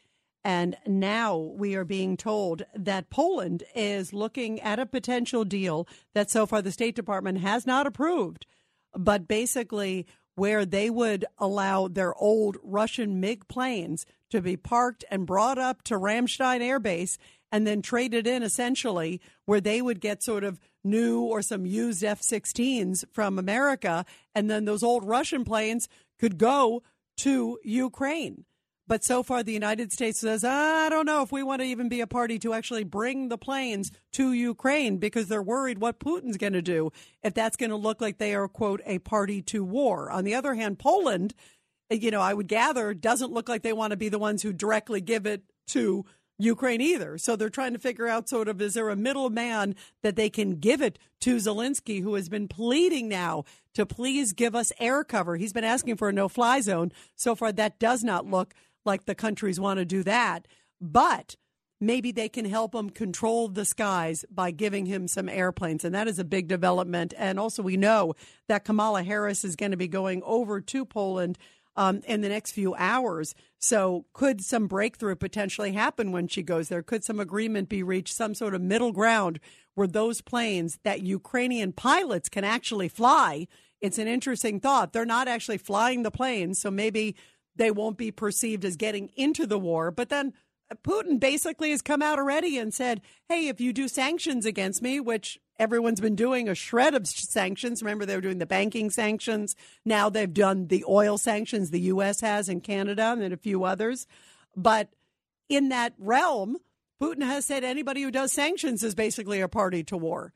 And now we are being told that Poland is looking at a potential deal that so far the State Department has not approved, but basically where they would allow their old Russian MiG planes to be parked and brought up to Ramstein Air Base and then traded in essentially where they would get sort of new or some used F 16s from America. And then those old Russian planes could go to Ukraine. But so far, the United States says, I don't know if we want to even be a party to actually bring the planes to Ukraine because they're worried what Putin's going to do if that's going to look like they are, quote, a party to war. On the other hand, Poland, you know, I would gather doesn't look like they want to be the ones who directly give it to Ukraine either. So they're trying to figure out sort of is there a middleman that they can give it to Zelensky, who has been pleading now to please give us air cover. He's been asking for a no fly zone. So far, that does not look like the countries want to do that. But maybe they can help him control the skies by giving him some airplanes. And that is a big development. And also, we know that Kamala Harris is going to be going over to Poland um, in the next few hours. So, could some breakthrough potentially happen when she goes there? Could some agreement be reached, some sort of middle ground where those planes that Ukrainian pilots can actually fly? It's an interesting thought. They're not actually flying the planes, so maybe they won't be perceived as getting into the war. But then Putin basically has come out already and said, hey, if you do sanctions against me, which everyone's been doing a shred of sanctions. Remember, they were doing the banking sanctions. Now they've done the oil sanctions the U.S. has in Canada and then a few others. But in that realm, Putin has said anybody who does sanctions is basically a party to war.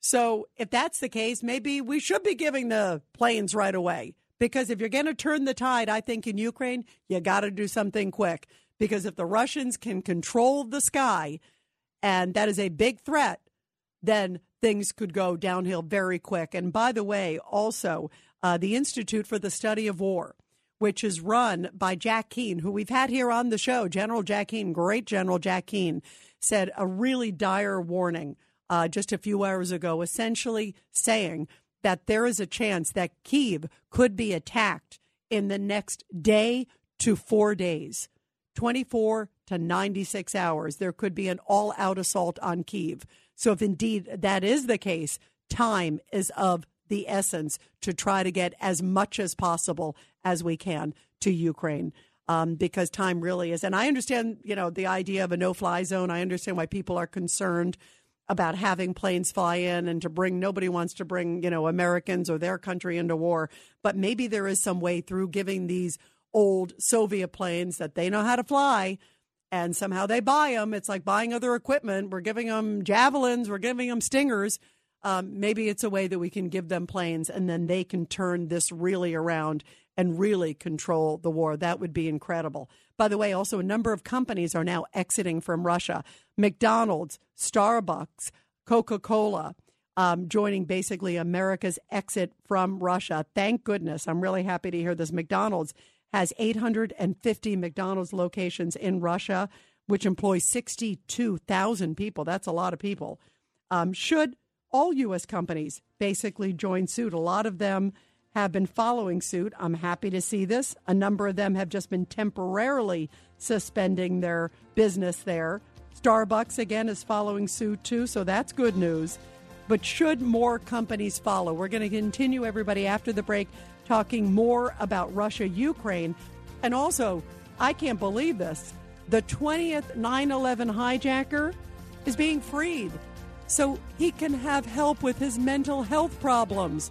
So if that's the case, maybe we should be giving the planes right away. Because if you're going to turn the tide, I think in Ukraine, you got to do something quick. Because if the Russians can control the sky, and that is a big threat, then things could go downhill very quick. And by the way, also, uh, the Institute for the Study of War, which is run by Jack Keane, who we've had here on the show, General Jack Keane, great General Jack Keane, said a really dire warning uh, just a few hours ago, essentially saying that there is a chance that Kiev could be attacked in the next day to four days, 24 to 96 hours. There could be an all out assault on Kiev. So, if indeed that is the case, time is of the essence to try to get as much as possible as we can to Ukraine. Um, because time really is. And I understand, you know, the idea of a no fly zone. I understand why people are concerned about having planes fly in and to bring, nobody wants to bring, you know, Americans or their country into war. But maybe there is some way through giving these old Soviet planes that they know how to fly and somehow they buy them. It's like buying other equipment. We're giving them javelins, we're giving them stingers. Um, maybe it's a way that we can give them planes and then they can turn this really around and really control the war. That would be incredible. By the way, also a number of companies are now exiting from Russia McDonald's, Starbucks, Coca Cola. Um, joining basically America's exit from Russia. Thank goodness. I'm really happy to hear this. McDonald's has 850 McDonald's locations in Russia, which employs 62,000 people. That's a lot of people. Um, should all U.S. companies basically join suit? A lot of them have been following suit. I'm happy to see this. A number of them have just been temporarily suspending their business there. Starbucks, again, is following suit too, so that's good news. But should more companies follow? We're going to continue, everybody, after the break talking more about Russia, Ukraine. And also, I can't believe this the 20th 9 11 hijacker is being freed so he can have help with his mental health problems.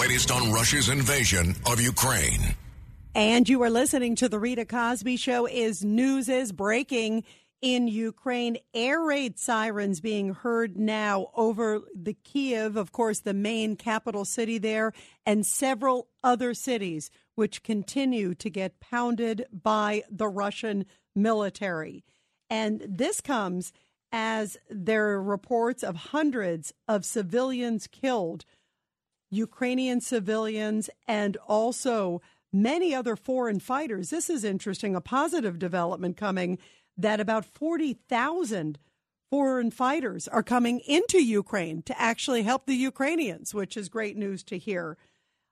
Latest on Russia's invasion of Ukraine. And you are listening to the Rita Cosby Show. Is news is breaking in Ukraine. Air raid sirens being heard now over the Kiev, of course, the main capital city there, and several other cities, which continue to get pounded by the Russian military. And this comes as there are reports of hundreds of civilians killed, Ukrainian civilians, and also many other foreign fighters. This is interesting, a positive development coming that about 40,000 foreign fighters are coming into Ukraine to actually help the Ukrainians, which is great news to hear.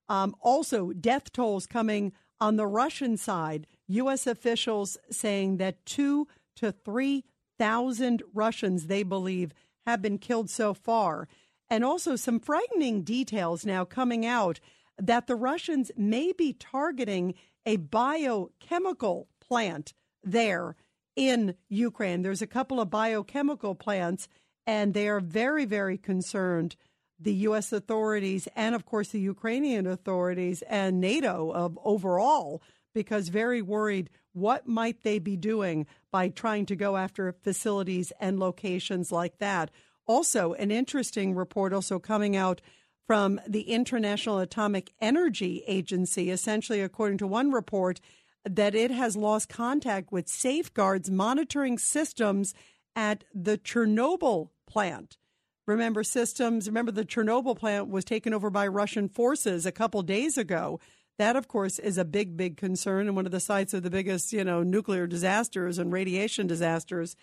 Um, also, death tolls coming On the Russian side, U.S. officials saying that two to 3,000 Russians, they believe, have been killed so far. And also some frightening details now coming out that the Russians may be targeting a biochemical plant there in Ukraine. There's a couple of biochemical plants, and they are very, very concerned. The U.S. authorities, and of course the Ukrainian authorities and NATO of overall, because very worried what might they be doing by trying to go after facilities and locations like that. Also, an interesting report also coming out from the International Atomic Energy Agency, essentially, according to one report, that it has lost contact with safeguards monitoring systems at the Chernobyl plant. Remember, systems, remember the Chernobyl plant was taken over by Russian forces a couple days ago. That, of course, is a big, big concern and one of the sites of the biggest, you know, nuclear disasters and radiation disasters.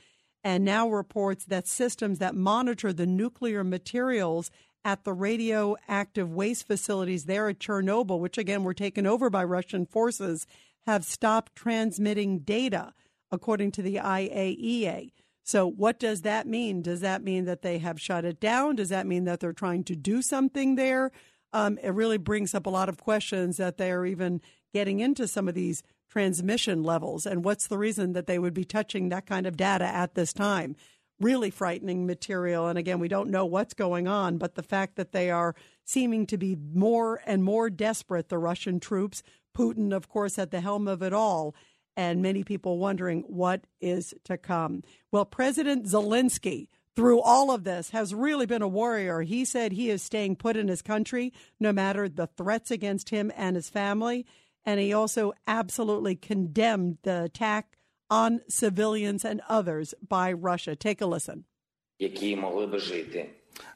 And now reports that systems that monitor the nuclear materials at the radioactive waste facilities there at Chernobyl, which again were taken over by Russian forces, have stopped transmitting data, according to the IAEA. So, what does that mean? Does that mean that they have shut it down? Does that mean that they're trying to do something there? Um, it really brings up a lot of questions that they are even getting into some of these transmission levels. And what's the reason that they would be touching that kind of data at this time? Really frightening material. And again, we don't know what's going on, but the fact that they are seeming to be more and more desperate, the Russian troops, Putin, of course, at the helm of it all, and many people wondering what is to come. Well, President Zelensky, through all of this, has really been a warrior. He said he is staying put in his country no matter the threats against him and his family. And he also absolutely condemned the attack on civilians and others by Russia. Take a listen.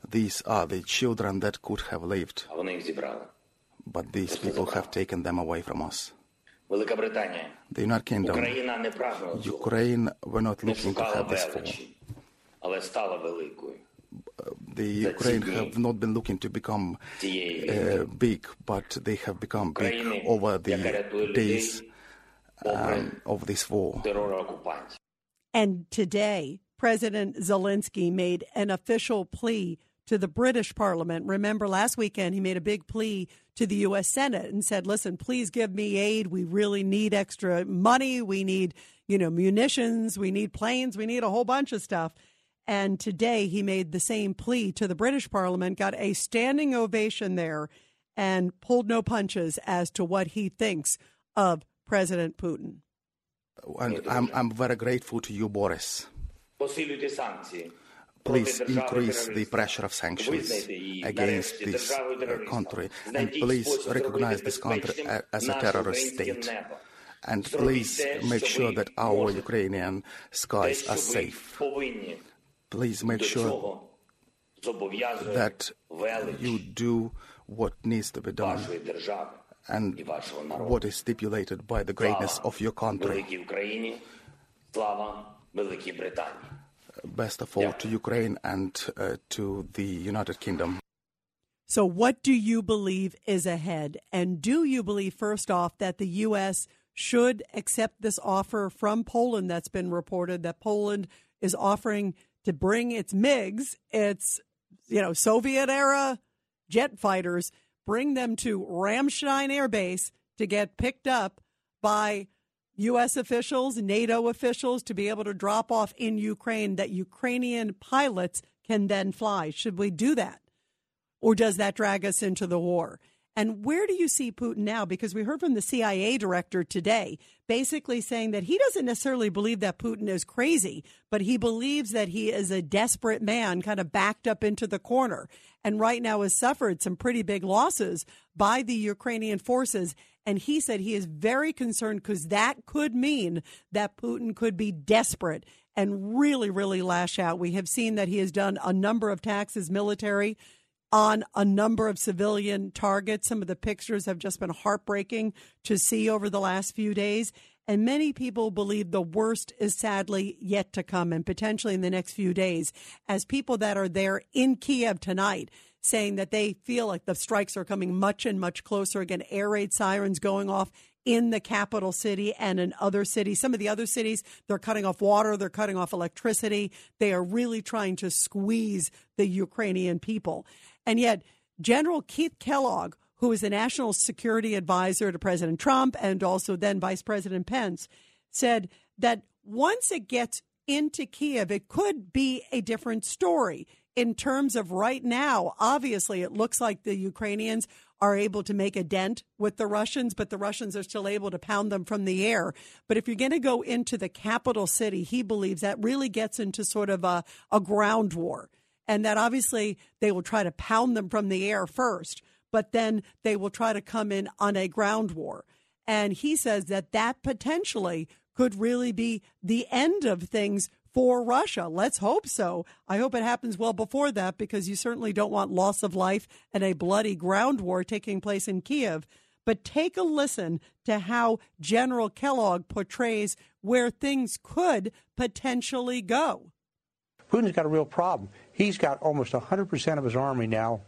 These are the children that could have lived but these people have taken them away from us. The United Kingdom, Ukraine were not looking to have this fall. The Ukraine have not been looking to become uh, big, but they have become big over the days um, of this war. And today, President Zelensky made an official plea to the British Parliament. Remember, last weekend he made a big plea to the U.S. Senate and said, listen, please give me aid. We really need extra money. We need, you know, munitions. We need planes. We need a whole bunch of stuff. And today he made the same plea to the British Parliament, got a standing ovation there, and pulled no punches as to what he thinks of President Putin. And I'm, I'm very grateful to you, Boris. Please increase the pressure of sanctions against this uh, country. And please recognize this country as a terrorist state. And please make sure that our Ukrainian skies are safe. Please make sure that you do what needs to be done and what is stipulated by the greatness of your country best of all to Ukraine and uh, to the United Kingdom. So, what do you believe is ahead? And do you believe, first off, that the U.S. should accept this offer from Poland that's been reported that Poland is offering to bring its MiGs, its you know Soviet era jet fighters, bring them to Ramstein Air Base to get picked up by U.S. officials, NATO officials to be able to drop off in Ukraine that Ukrainian pilots can then fly. Should we do that? Or does that drag us into the war? And where do you see Putin now? Because we heard from the CIA director today basically saying that he doesn't necessarily believe that Putin is crazy, but he believes that he is a desperate man, kind of backed up into the corner. And right now has suffered some pretty big losses by the Ukrainian forces. And he said he is very concerned because that could mean that Putin could be desperate and really, really lash out. We have seen that he has done a number of as military on a number of civilian targets. Some of the pictures have just been heartbreaking to see over the last few days. And many people believe the worst is sadly yet to come and potentially in the next few days as people that are there in Kiev tonight saying that they feel like the strikes are coming much and much closer. Again, air raid sirens going off in the capital city and in other cities. Some of the other cities, they're cutting off water, they're cutting off electricity. They are really trying to squeeze the Ukrainian people. And yet, General Keith Kellogg, who is the national security advisor to President Trump and also then Vice President Pence, said that once it gets into Kiev, it could be a different story. In terms of right now, obviously, it looks like the Ukrainians are able to make a dent with the Russians, but the Russians are still able to pound them from the air. But if you're going to go into the capital city, he believes that really gets into sort of a, a ground war. And that obviously they will try to pound them from the air first, but then they will try to come in on a ground war. And he says that that potentially could really be the end of things for Russia. Let's hope so. I hope it happens well before that because you certainly don't want loss of life and a bloody ground war taking place in Kiev. But take a listen to how General Kellogg portrays where things could potentially go. Putin's got a real problem. He's got almost 100% of his army now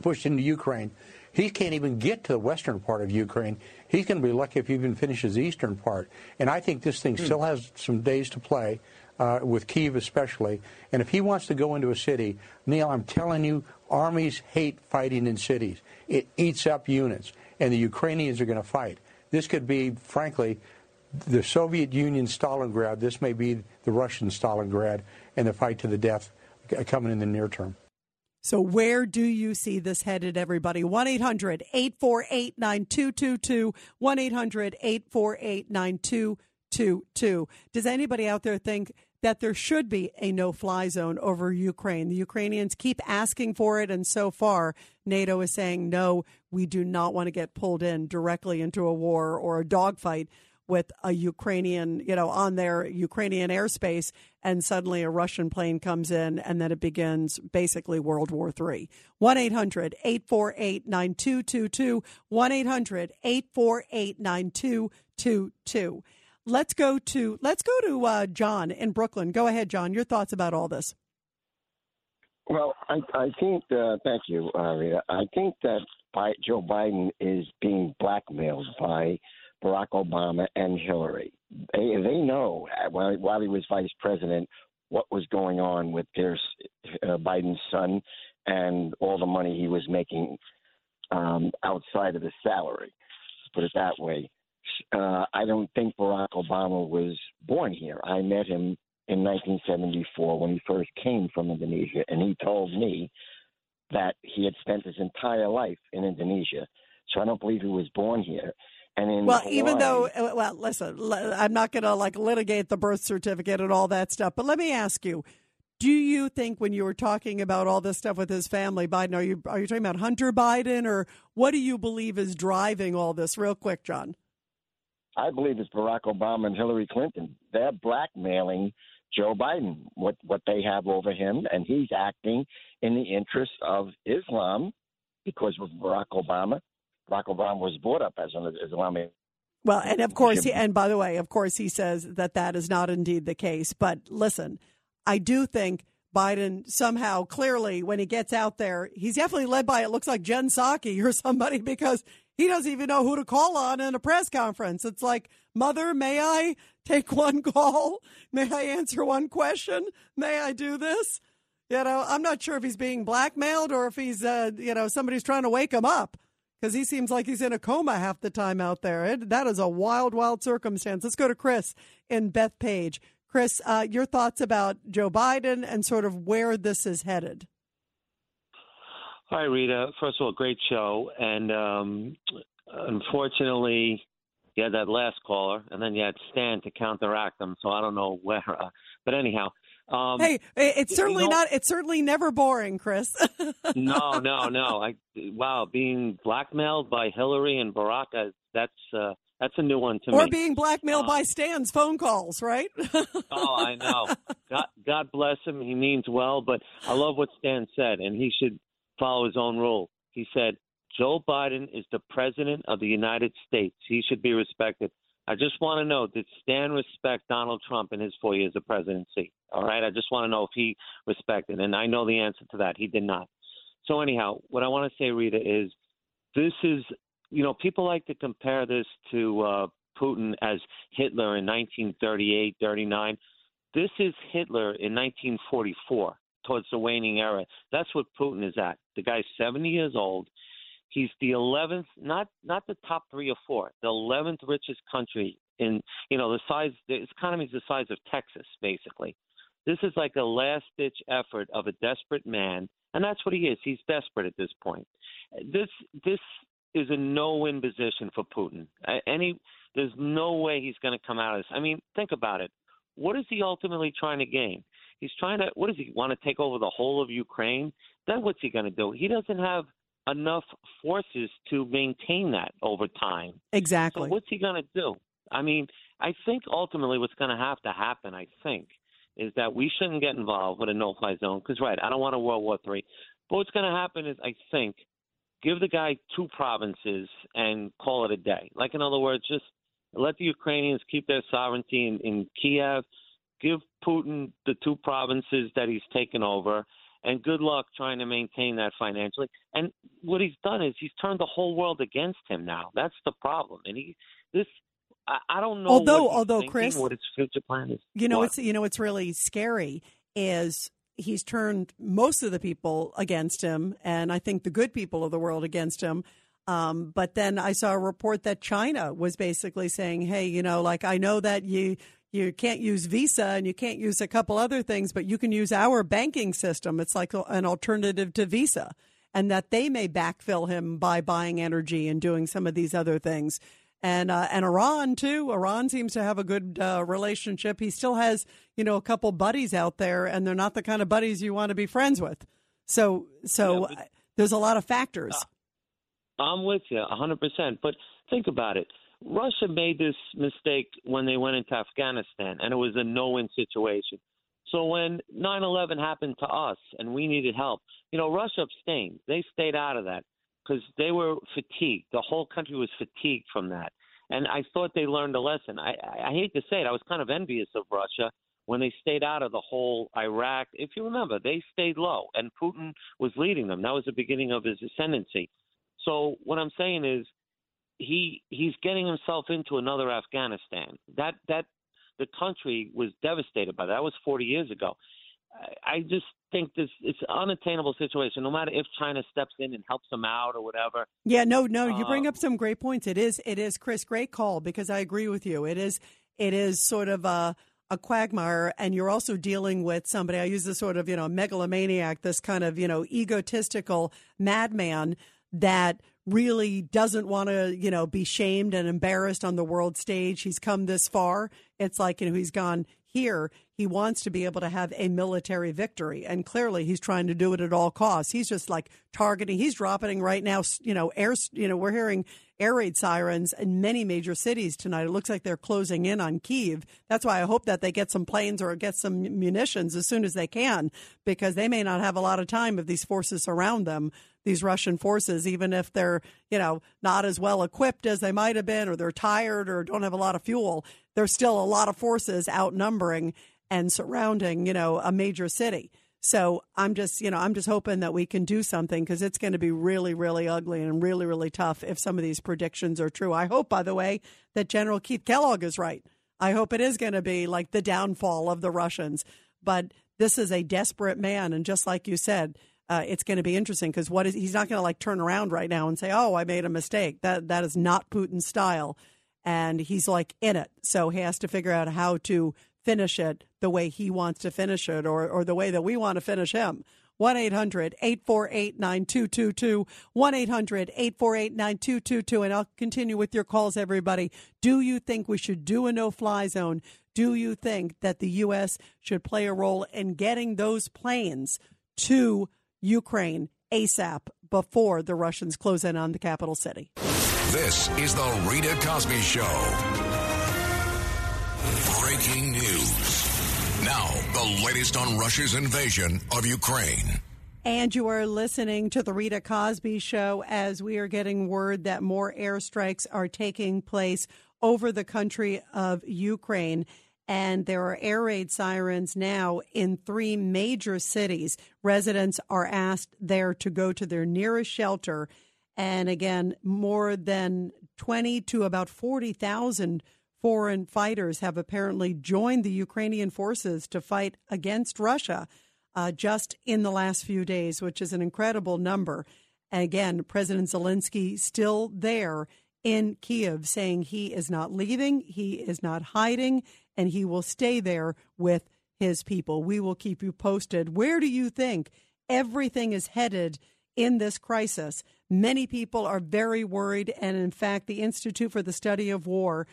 pushed into Ukraine. He can't even get to the western part of Ukraine. He's going to be lucky if he even finishes the eastern part. And I think this thing still has some days to play, uh, with Kiev especially. And if he wants to go into a city, Neil, I'm telling you, armies hate fighting in cities. It eats up units, and the Ukrainians are going to fight. This could be, frankly, the Soviet Union Stalingrad. This may be the Russian Stalingrad, and the fight to the death Uh, coming in the near term. So, where do you see this headed, everybody? 1 800 848 9222. 1 800 848 9222. Does anybody out there think that there should be a no fly zone over Ukraine? The Ukrainians keep asking for it, and so far, NATO is saying, no, we do not want to get pulled in directly into a war or a dogfight with a Ukrainian, you know, on their Ukrainian airspace, and suddenly a Russian plane comes in, and then it begins basically World War III. 1 800 848 9222. 1 800 848 9222. Let's go to let's go to uh, John in Brooklyn. Go ahead, John. Your thoughts about all this? Well, I, I think. Uh, thank you, uh, Rita. I think that Joe Biden is being blackmailed by Barack Obama and Hillary. They they know uh, while while he was vice president what was going on with their uh, Biden's son and all the money he was making um, outside of the salary. Put it that way. Uh, I don't think Barack Obama was born here. I met him in 1974 when he first came from Indonesia, and he told me that he had spent his entire life in Indonesia. So I don't believe he was born here. And in well, Hawaii, even though, uh, well, listen, I'm not going to like litigate the birth certificate and all that stuff, but let me ask you: Do you think when you were talking about all this stuff with his family, Biden, are you are you talking about Hunter Biden, or what do you believe is driving all this? Real quick, John. I believe it's Barack Obama and Hillary Clinton. They're blackmailing Joe Biden, what what they have over him, and he's acting in the interest of Islam because of Barack Obama. Barack Obama was brought up as an Islamic. Well, and of course, he, and by the way, of course, he says that that is not indeed the case. But listen, I do think Biden somehow, clearly, when he gets out there, he's definitely led by it looks like Jen Psaki or somebody because he doesn't even know who to call on in a press conference. It's like, Mother, may I take one call? May I answer one question? May I do this? You know, I'm not sure if he's being blackmailed or if he's, uh, you know, somebody's trying to wake him up because he seems like he's in a coma half the time out there. It, that is a wild, wild circumstance. Let's go to Chris in Bethpage. Chris, uh, your thoughts about Joe Biden and sort of where this is headed? Hi, Rita. First of all, great show. And um, unfortunately, you had that last caller, and then you had Stan to counteract them. So I don't know where. Uh, but anyhow, um, hey, it's certainly you know, not. It's certainly never boring, Chris. *laughs* no, no, no. I wow, being blackmailed by Hillary and Barack. Uh, that's uh, that's a new one to or me. Or being blackmailed uh, by Stan's phone calls, right? *laughs* oh, I know. God, God bless him. He means well, but I love what Stan said, and he should follow his own rule. He said, "Joe Biden is the president of the United States. He should be respected." I just want to know did Stan respect Donald Trump in his four years of presidency? All right. I just want to know if he respected. And I know the answer to that. He did not. So, anyhow, what I want to say, Rita, is this is you know, people like to compare this to uh, Putin as Hitler in 1938, 39. This is Hitler in 1944, towards the waning era. That's what Putin is at. The guy's 70 years old. He's the 11th, not not the top three or four, the 11th richest country in, you know, the size. The economy is the size of Texas, basically. This is like a last ditch effort of a desperate man, and that's what he is. He's desperate at this point. This this is a no win position for Putin. Any there's no way he's going to come out of this. I mean, think about it. What is he ultimately trying to gain? He's trying to. What does he want to take over the whole of Ukraine? Then what's he going to do? He doesn't have enough forces to maintain that over time. Exactly. So what's he going to do? I mean, I think ultimately what's going to have to happen, I think, is that we shouldn't get involved with a no-fly zone because, right, I don't want a World War Three. But what's going to happen is, I think, give the guy two provinces and call it a day. Like in other words, just let the Ukrainians keep their sovereignty in, in Kiev. Give Putin the two provinces that he's taken over, and good luck trying to maintain that financially. And what he's done is he's turned the whole world against him now. That's the problem. And he this I, I don't know. Although although thinking, Chris, what his future plan is. You know, What? it's you know, it's really scary. Is he's turned most of the people against him, and I think the good people of the world against him. Um, but then I saw a report that China was basically saying, "Hey, you know, like I know that you you can't use Visa and you can't use a couple other things, but you can use our banking system. It's like an alternative to Visa." And that they may backfill him by buying energy and doing some of these other things and uh, and Iran too. Iran seems to have a good uh, relationship. He still has you know a couple buddies out there, and they're not the kind of buddies you want to be friends with. So so Yeah, but- there's a lot of factors. I'm with you 100%. But think about it. Russia made this mistake when they went into Afghanistan, and it was a no win situation. So when 9 11 happened to us and we needed help, you know, Russia abstained. They stayed out of that because they were fatigued. The whole country was fatigued from that. And I thought they learned a lesson. I, I, I hate to say it, I was kind of envious of Russia when they stayed out of the whole Iraq. If you remember, they stayed low, and Putin was leading them. That was the beginning of his ascendancy. So what I'm saying is, he he's getting himself into another Afghanistan. That that the country was devastated by that. That was 40 years ago. I, I just think this it's an unattainable situation. No matter if China steps in and helps them out or whatever. Yeah, no, no, you bring Uh, up some great points. It is, it is, Chris, great call because I agree with you. It is, it is sort of a, a quagmire, and you're also dealing with somebody. I use this sort of, you know, megalomaniac, this kind of, you know, egotistical madman that really doesn't want to, you know, be shamed and embarrassed on the world stage. He's come this far. It's like, you know, he's gone here. He wants to be able to have a military victory. And clearly he's trying to do it at all costs. He's just like targeting, he's dropping right now, you know, air, you know, we're hearing air raid sirens in many major cities tonight. It looks like they're closing in on Kiev. That's why I hope that they get some planes or get some munitions as soon as they can, because they may not have a lot of time if these forces surround them, these Russian forces, even if they're, you know, not as well equipped as they might have been, or they're tired or don't have a lot of fuel. There's still a lot of forces outnumbering and surrounding, you know, a major city. So I'm just, you know, I'm just hoping that we can do something because it's going to be really, really ugly and really, really tough if some of these predictions are true. I hope, by the way, that General Keith Kellogg is right. I hope it is going to be like the downfall of the Russians. But this is a desperate man, and just like you said, uh, it's going to be interesting because what is he's not going to like turn around right now and say, "Oh, I made a mistake." That that is not Putin's style, and he's like in it, so he has to figure out how to finish it the way he wants to finish it, or or the way that we want to finish him. 1 800 848 9222. 1 800 848 9222. And I'll continue with your calls, everybody. Do you think we should do a no fly zone? Do you think that the U.S. should play a role in getting those planes to Ukraine ASAP before the Russians close in on the capital city? This is the Rita Cosby Show. Breaking news. Now, the latest on Russia's invasion of Ukraine. And you are listening to the Rita Cosby Show as we are getting word that more airstrikes are taking place over the country of Ukraine. And there are air raid sirens now in three major cities. Residents are asked there to go to their nearest shelter And again, more than 20 to about 40,000 foreign fighters have apparently joined the Ukrainian forces to fight against Russia uh, just in the last few days, which is an incredible number. And Again, President Zelensky still there in Kiev saying he is not leaving, he is not hiding, and he will stay there with his people. We will keep you posted. Where do you think everything is headed in this crisis? Many people are very worried, and in fact, the Institute for the Study of War,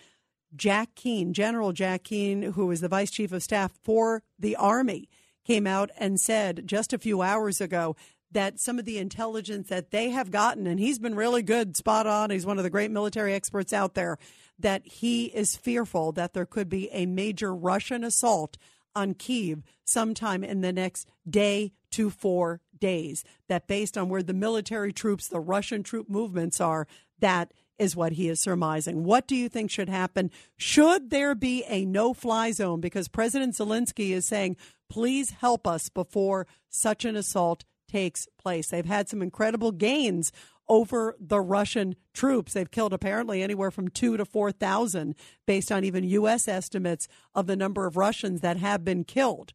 Jack Keane, General Jack Keane, who is the Vice Chief of Staff for the Army, came out and said just a few hours ago that some of the intelligence that they have gotten, and he's been really good, spot on, he's one of the great military experts out there, that he is fearful that there could be a major Russian assault on Kiev sometime in the next day to four days. That based on where the military troops, the Russian troop movements are, that is what he is surmising. What do you think should happen? Should there be a no fly zone? Because President Zelensky is saying, please help us before such an assault takes place. They've had some incredible gains over the Russian troops. They've killed apparently anywhere from two to 4,000 based on even U.S. estimates of the number of Russians that have been killed.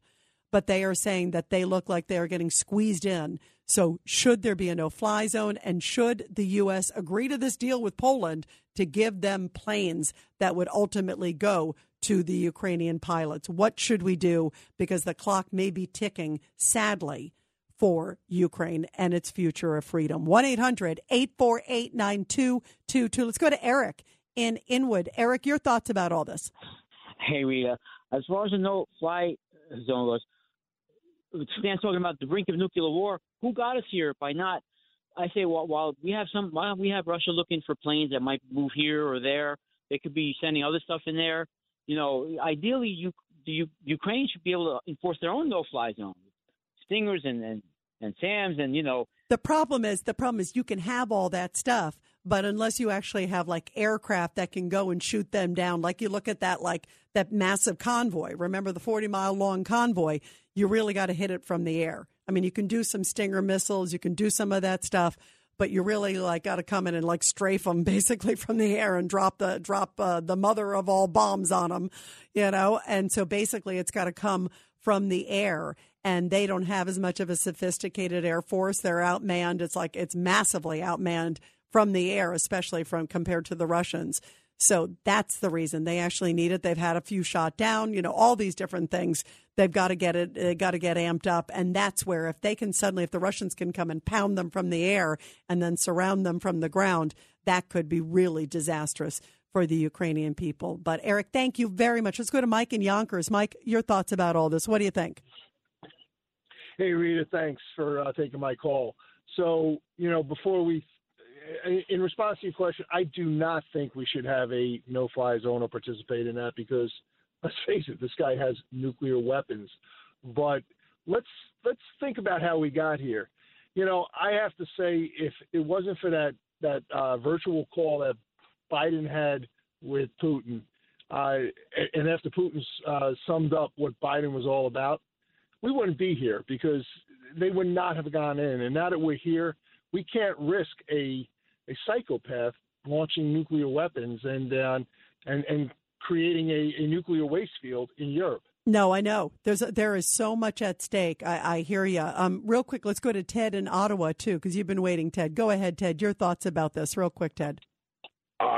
But they are saying that they look like they are getting squeezed in. So, should there be a no fly zone? And should the U.S. agree to this deal with Poland to give them planes that would ultimately go to the Ukrainian pilots? What should we do? Because the clock may be ticking, sadly, for Ukraine and its future of freedom. 1 800 848 9222. Let's go to Eric in Inwood. Eric, your thoughts about all this? Hey, Rita. As far as the no fly zone goes, Stan's talking about the brink of nuclear war. Who got us here by not? I say, well, while we have some, while we have Russia looking for planes that might move here or there, they could be sending other stuff in there. You know, ideally, you, Ukraine should be able to enforce their own no-fly zone. Stingers and, and and SAMs and you know the problem is the problem is you can have all that stuff but unless you actually have like aircraft that can go and shoot them down like you look at that like that massive convoy remember the 40 mile long convoy? You really got to hit it from the air. I mean you can do some stinger missiles you can do some of that stuff but you really like got to come in and like strafe them *laughs* basically from the air and drop the drop uh, the mother of all bombs on them you know? And so basically it's got to come from the air and they don't have as much of a sophisticated air force. They're outmanned. It's like it's massively outmanned from the air, especially from compared to the Russians. So that's the reason they actually need it. They've had a few shot down, you know, all these different things. They've got to get it, uh, they got to get amped up. And that's where if they can suddenly, if the Russians can come and pound them from the air and then surround them from the ground, that could be really disastrous for the Ukrainian people. But Eric, thank you very much. Let's go to Mike and Yonkers. Mike, your thoughts about all this. What do you think? Hey, Rita, thanks for uh, taking my call. So, you know, before we, in response to your question, I do not think we should have a no fly zone or participate in that because, let's face it, this guy has nuclear weapons. But let's let's think about how we got here. You know, I have to say, if it wasn't for that that uh, virtual call that Biden had with Putin, uh, and after Putin uh, summed up what Biden was all about, we wouldn't be here because they would not have gone in. And now that we're here, we can't risk a a psychopath launching nuclear weapons and uh, and and creating a, a nuclear waste field in Europe. No, I know. There's there is so much at stake. I, I hear you. Um, real quick, let's go to Ted in Ottawa too, because you've been waiting. Ted, go ahead. Ted, your thoughts about this, real quick, Ted.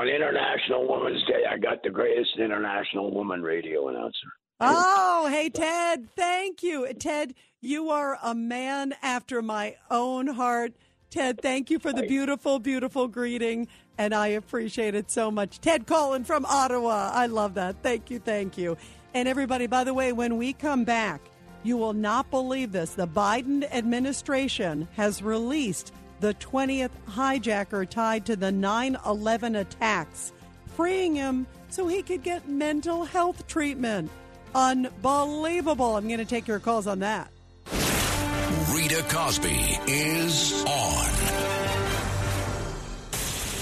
On International Women's Day, I got the greatest international woman radio announcer. Oh, hey, Ted. Thank you. Ted, you are a man after my own heart. Ted, thank you for the beautiful, beautiful greeting, and I appreciate it so much. Ted Collin from Ottawa. I love that. Thank you, thank you. And everybody, by the way, when we come back, you will not believe this. The Biden administration has released the 20th hijacker tied to the 9 11 attacks, freeing him so he could get mental health treatment. Unbelievable. I'm going to take your calls on that. Rita Cosby is on.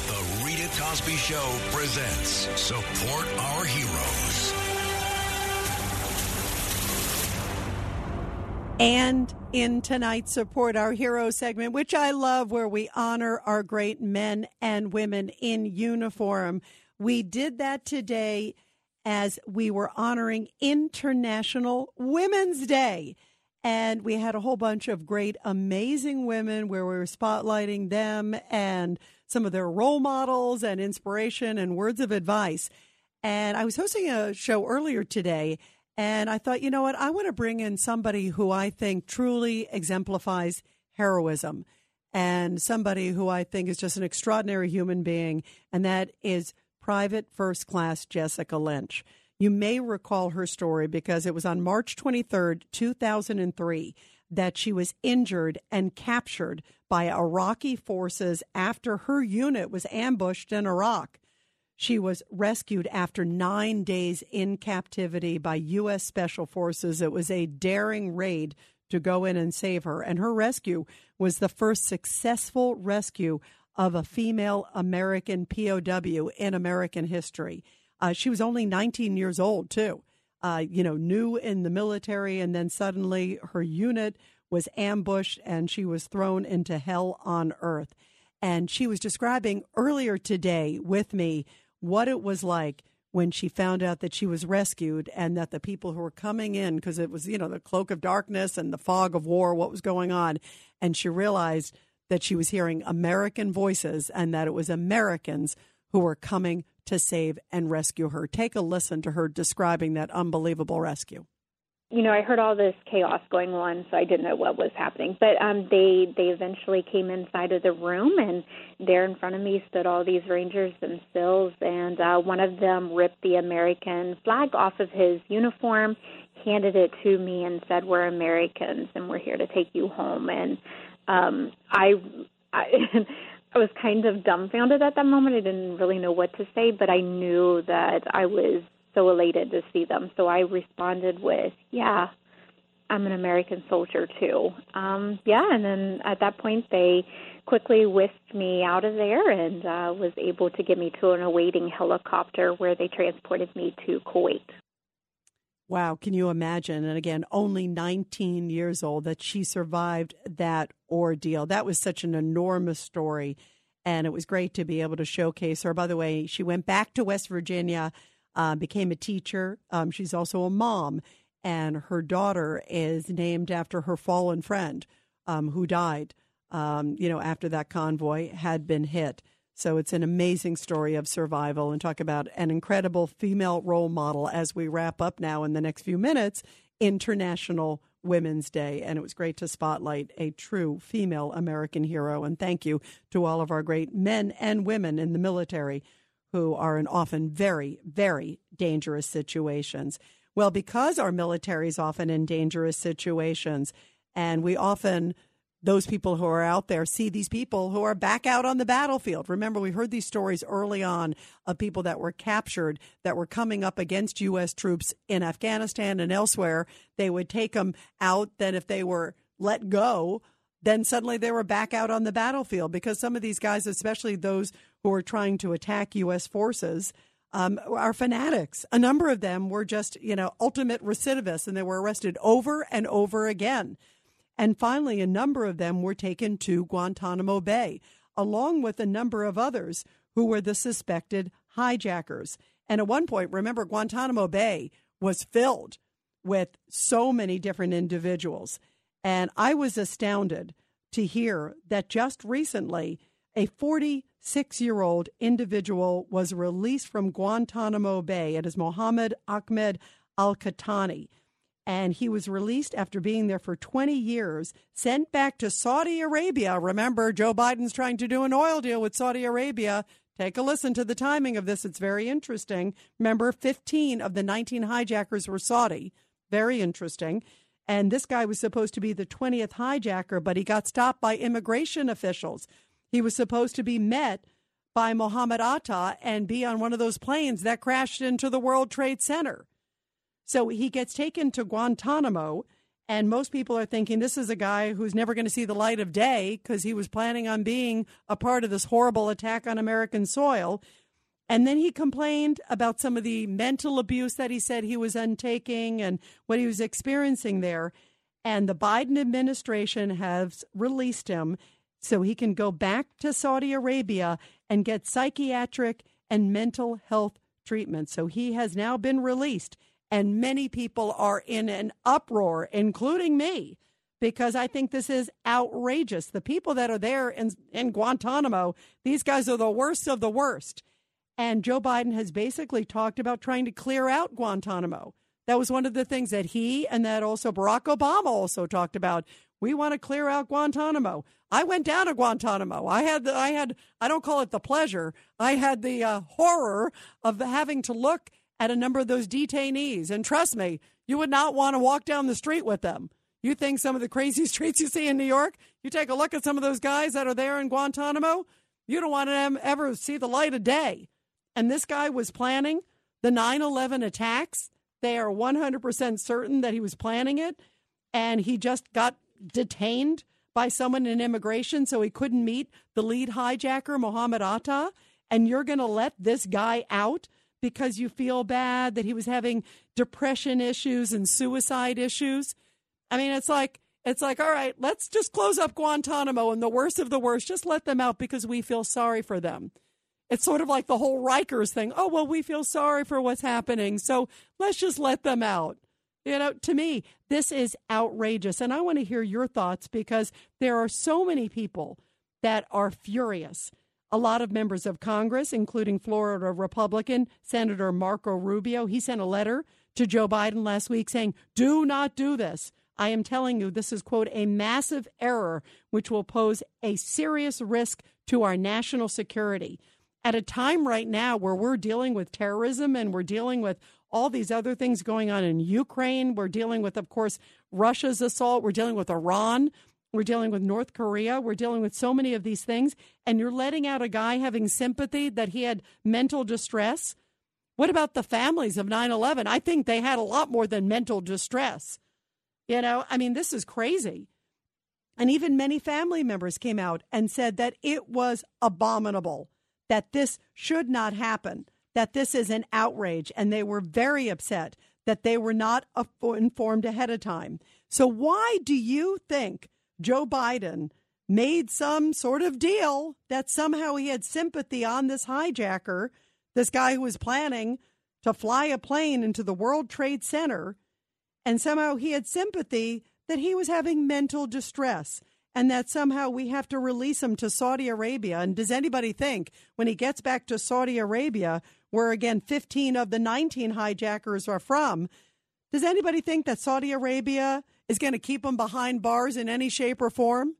The Rita Cosby Show presents Support Our Heroes. And in tonight's Support Our Hero segment, which I love, where we honor our great men and women in uniform, we did that today as we were honoring International Women's Day. And we had a whole bunch of great, amazing women where we were spotlighting them and some of their role models and inspiration and words of advice. And I was hosting a show earlier today and I thought, you know what? I want to bring in somebody who I think truly exemplifies heroism and somebody who I think is just an extraordinary human being, and that is Private First Class Jessica Lynch. You may recall her story because it was on March 23rd, 2003, that she was injured and captured by Iraqi forces after her unit was ambushed in Iraq. She was rescued after nine days in captivity by U.S. Special Forces. It was a daring raid to go in and save her. And her rescue was the first successful rescue of a female American POW in American history. Uh, she was only 19 years old, too. Uh, you know, new in the military, and then suddenly her unit was ambushed and she was thrown into hell on earth. And she was describing earlier today with me what it was like when she found out that she was rescued and that the people who were coming in, because it was, you know, the cloak of darkness and the fog of war, what was going on. And she realized that she was hearing American voices and that it was Americans who were coming to save and rescue her. Take a listen to her describing that unbelievable rescue you know, I heard all this chaos going on, so I didn't know what was happening. But um, they they eventually came inside of the room, and there in front of me stood all these rangers themselves, and uh, one of them ripped the American flag off of his uniform, handed it to me, and said, "We're Americans, and we're here to take you home." And um, I, I *laughs* I was kind of dumbfounded at that moment. I didn't really know what to say, but I knew that I was so elated to see them. So I responded with, "Yeah, I'm an American soldier too." Um, yeah, and then at that point they quickly whisked me out of there and uh, was able to get me to an awaiting helicopter where they transported me to Kuwait. Wow, can you imagine? And again, only 19 years old that she survived that ordeal. That was such an enormous story. And it was great to be able to showcase her. By the way, she went back to West Virginia uh, became a teacher. Um, she's also a mom, and her daughter is named after her fallen friend um, who died. Um, you know, after that convoy had been hit. So it's an amazing story of survival and talk about an incredible female role model as we wrap up now in the next few minutes, International Women's Day. And it was great to spotlight a true female American hero. And thank you to all of our great men and women in the military who are in often very, very dangerous situations. Well, because our military is often in dangerous situations, and we often, those people who are out there, see these people who are back out on the battlefield. Remember, we heard these stories early on of people that were captured that were coming up against U.S. troops in Afghanistan and elsewhere. They would take them out. Then, if they were let go, then suddenly they were back out on the battlefield because some of these guys, especially those who are trying to attack U.S. forces, um, are fanatics. A number of them were just, you know, ultimate recidivists and they were arrested over and over again. And finally, a number of them were taken to Guantanamo Bay, along with a number of others who were the suspected hijackers. And at one point, remember, Guantanamo Bay was filled with so many different individuals. And I was astounded to hear that just recently a 46 year old individual was released from Guantanamo Bay. It is Mohammed Ahmed Al Qahtani. And he was released after being there for 20 years, sent back to Saudi Arabia. Remember, Joe Biden's trying to do an oil deal with Saudi Arabia. Take a listen to the timing of this. It's very interesting. Remember, 15 of the 19 hijackers were Saudi. Very interesting. And this guy was supposed to be the 20th hijacker, but he got stopped by immigration officials. He was supposed to be met by Mohammed Atta and be on one of those planes that crashed into the World Trade Center. So he gets taken to Guantanamo, and most people are thinking this is a guy who's never going to see the light of day because he was planning on being a part of this horrible attack on American soil. And then he complained about some of the mental abuse that he said he was untaking and what he was experiencing there. And the Biden administration has released him so he can go back to Saudi Arabia and get psychiatric and mental health treatment. So he has now been released. And many people are in an uproar, including me, because I think this is outrageous. The people that are there in, in Guantanamo, these guys are the worst of the worst. And Joe Biden has basically talked about trying to clear out Guantanamo. That was one of the things that he and that also Barack Obama also talked about. We want to clear out Guantanamo. I went down to Guantanamo. I had the, I had I don't call it the pleasure. I had the uh, horror of having to look at a number of those detainees. And trust me, you would not want to walk down the street with them. You think some of the crazy *laughs* streets you see in New York, you take a look at some of those guys that are there in Guantanamo, you don't want them ever see the light of day. And this guy was planning the 9 11 attacks. They are 100% certain that he was planning it. And he just got detained by someone in immigration so he couldn't meet the lead hijacker, Mohammed Atta. And you're going to let this guy out because you feel bad that he was having depression issues and suicide issues. I mean, it's like, it's like, all right, let's just close up Guantanamo and the worst of the worst, just let them out because we feel sorry for them. It's sort of like the whole Rikers thing. Oh, well, we feel sorry for what's happening, so let's just let them out. You know, to me, this is outrageous. And I want to hear your thoughts because there are so many people that are furious. A lot of members of Congress, including Florida Republican Senator Marco Rubio, he sent a letter to Joe Biden last week saying, Do not do this. I am telling you, this is, quote, a massive error which will pose a serious risk to our national security. At a time right now where we're dealing with terrorism and we're dealing with all these other things going on in Ukraine. We're dealing with, of course, Russia's assault. We're dealing with Iran. We're dealing with North Korea. We're dealing with so many of these things. And you're letting out a guy having sympathy that he had mental distress. What about the families of 9 11? I think they had a lot more than mental distress. You know, I mean, this is crazy. And even many family members came out and said that it was abominable, that this should not happen that this is an outrage, and they were very upset that they were not informed ahead of time. So, why do you think Joe Biden made some sort of deal that somehow he had sympathy on this hijacker, this guy who was planning to fly a plane into the World Trade Center, and somehow he had sympathy that he was having mental distress? And that somehow we have to release him to Saudi Arabia. And does anybody think when he gets back to Saudi Arabia, where again 15 of the 19 hijackers are from, does anybody think that Saudi Arabia is going to keep him behind bars in any shape or form?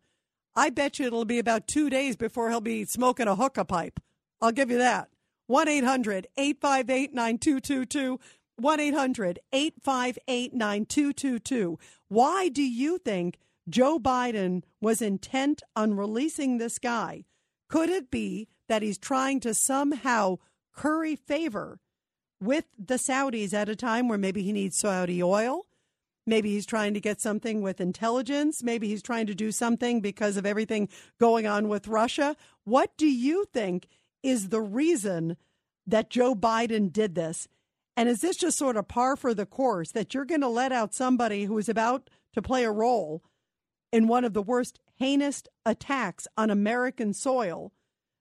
I bet you it'll be about two days before he'll be smoking a hookah pipe. I'll give you that. 1 800 858 9222. 1 800 858 9222. Why do you think Joe Biden was intent on releasing this guy? Could it be that he's trying to somehow curry favor with the Saudis at a time where maybe he needs Saudi oil? Maybe he's trying to get something with intelligence. Maybe he's trying to do something because of everything going on with Russia. What do you think is the reason that Joe Biden did this? And is this just sort of par for the course that you're going to let out somebody who is about to play a role in one of the worst heinous attacks on American soil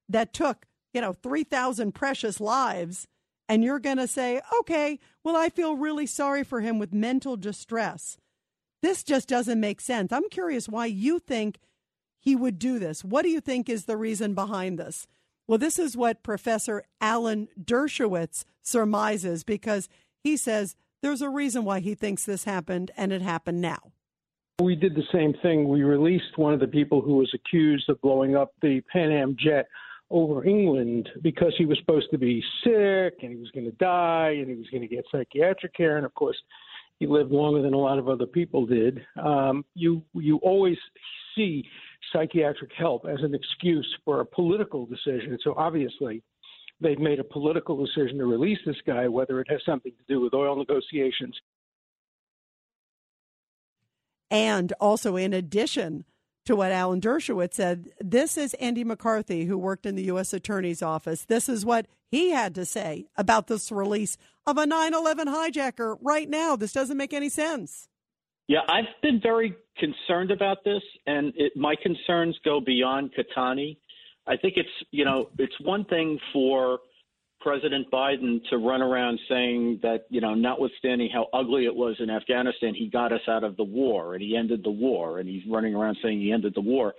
that took, you know, 3,000 precious lives, and you're going to say, okay, well, I feel really sorry for him with mental distress. This just doesn't make sense. I'm curious why you think he would do this. What do you think is the reason behind this? Well, this is what Professor Alan Dershowitz surmises because he says there's a reason why he thinks this happened and it happened now. We did the same thing. We released one of the people who was accused of blowing up the Pan Am jet over England because he was supposed to be sick and he was going to die and he was going to get psychiatric care. And of course, he lived longer than a lot of other people did. Um, you you always see psychiatric help as an excuse for a political decision. So obviously, they've made a political decision to release this guy, whether it has something to do with oil negotiations and also, in addition to what Alan Dershowitz said, this is Andy McCarthy, who worked in the U.S. Attorney's Office. This is what he had to say about this release of a 9 11 hijacker right now. This doesn't make any sense. Yeah, I've been very concerned about this, and it, my concerns go beyond Qahtani. I think it's you know it's one thing for President Biden to run around saying that you know notwithstanding how ugly it was in Afghanistan, he got us out of the war and he ended the war, and he's running around saying he ended the war.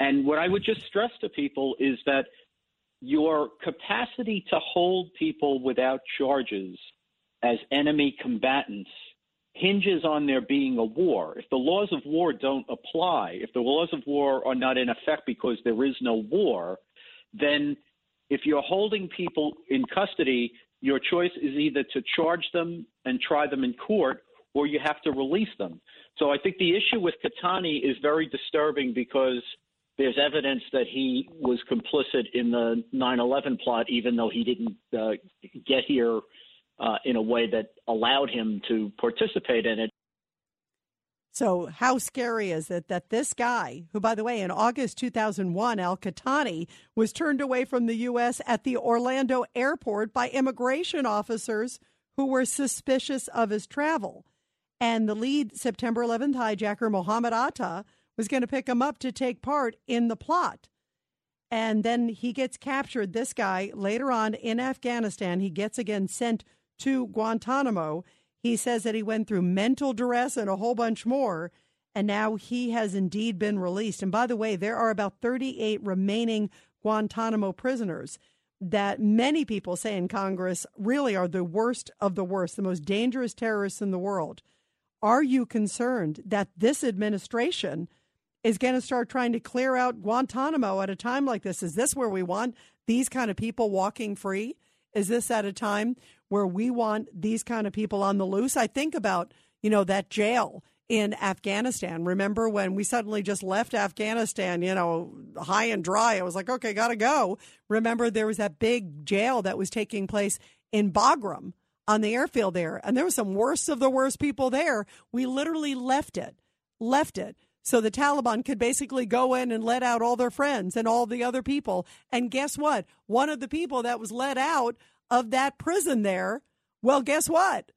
And what I would just stress to people is that your capacity to hold people without charges as enemy combatants hinges on there being a war. If the laws of war don't apply, if the laws of war are not in effect because there is no war, then if you're holding people in custody, your choice is either to charge them and try them in court or you have to release them. So I think the issue with Qahtani is very disturbing because there's evidence that he was complicit in the 9 11 plot, even though he didn't uh, get here uh, in a way that allowed him to participate in it. So, how scary is it that this guy, who, by the way, in August 2001, Al Qahtani, was turned away from the U.S. at the Orlando airport by immigration officers who were suspicious of his travel? And the lead September 11th hijacker, Mohammed Atta, was going to pick him up to take part in the plot. And then he gets captured. This guy, later on in Afghanistan, he gets again sent to Guantanamo. He says that he went through mental duress and a whole bunch more. And now he has indeed been released. And by the way, there are about 38 remaining Guantanamo prisoners that many people say in Congress really are the worst of the worst, the most dangerous terrorists in the world. Are you concerned that this administration is going to start trying to clear out Guantanamo at a time like this? Is this where we want these kind of people walking free? Is this at a time where we want these kind of people on the loose? I think about, you know, that jail in Afghanistan. Remember when we suddenly just left Afghanistan, you know, high and dry? I was like, okay, got to go. Remember there was that big jail that was taking place in Bagram on the airfield there, and there were some worst of the worst people there. We literally left it, left it. So the Taliban could basically go in and let out all their friends and all the other people. And guess what? One of the people that was let out of that prison there, well, guess what?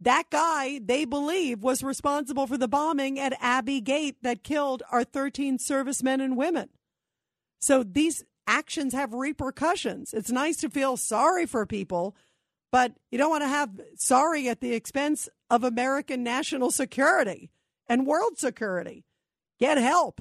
That guy, they believe, was responsible for the bombing at Abbey Gate that killed our 13 servicemen and women. So these actions have repercussions. It's nice to feel sorry for people, but you don't want to have sorry at the expense of American national security and world security. Get help.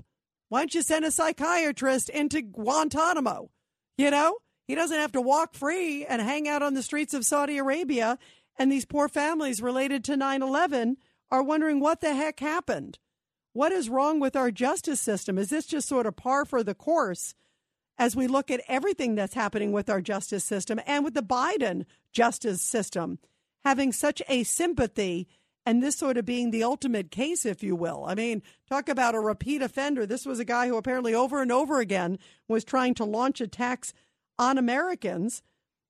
Why don't you send a psychiatrist into Guantanamo? You know, he doesn't have to walk free and hang out on the streets of Saudi Arabia. And these poor families related to 9 11 are wondering what the heck happened. What is wrong with our justice system? Is this just sort of par for the course as we look at everything that's happening with our justice system and with the Biden justice system having such a sympathy and this sort of being the ultimate case, if you will. I mean, talk about a repeat offender. This was a guy who apparently over and over again was trying to launch attacks on Americans.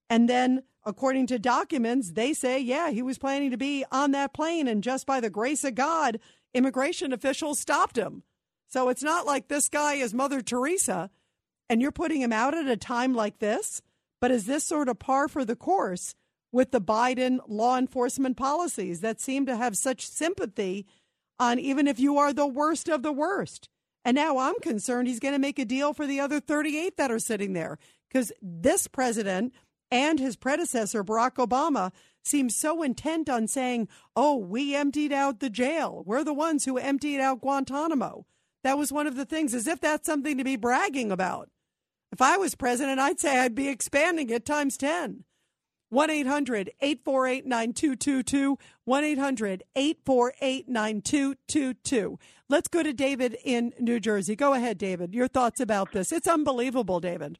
And then, according to documents, they say, yeah, he was planning to be on that plane. And just by the grace of God, immigration officials stopped him. So it's not like this guy is Mother Teresa and you're putting him out at a time like this. But is this sort of par for the course? with the Biden law enforcement policies that seem to have such sympathy on even if you are the worst of the worst. And now I'm concerned he's going to make a deal for the other 38 that are sitting there because this president and his predecessor, Barack Obama, seem so intent on saying, oh, we emptied out the jail. We're the ones who emptied out Guantanamo. That was one of the things, as if that's something to be bragging about. If I was president, I'd say I'd be expanding it times 10. 1 800 848 9222. 1 800 848 9222. Let's go to David in New Jersey. Go ahead, David. Your thoughts about this. It's unbelievable, David.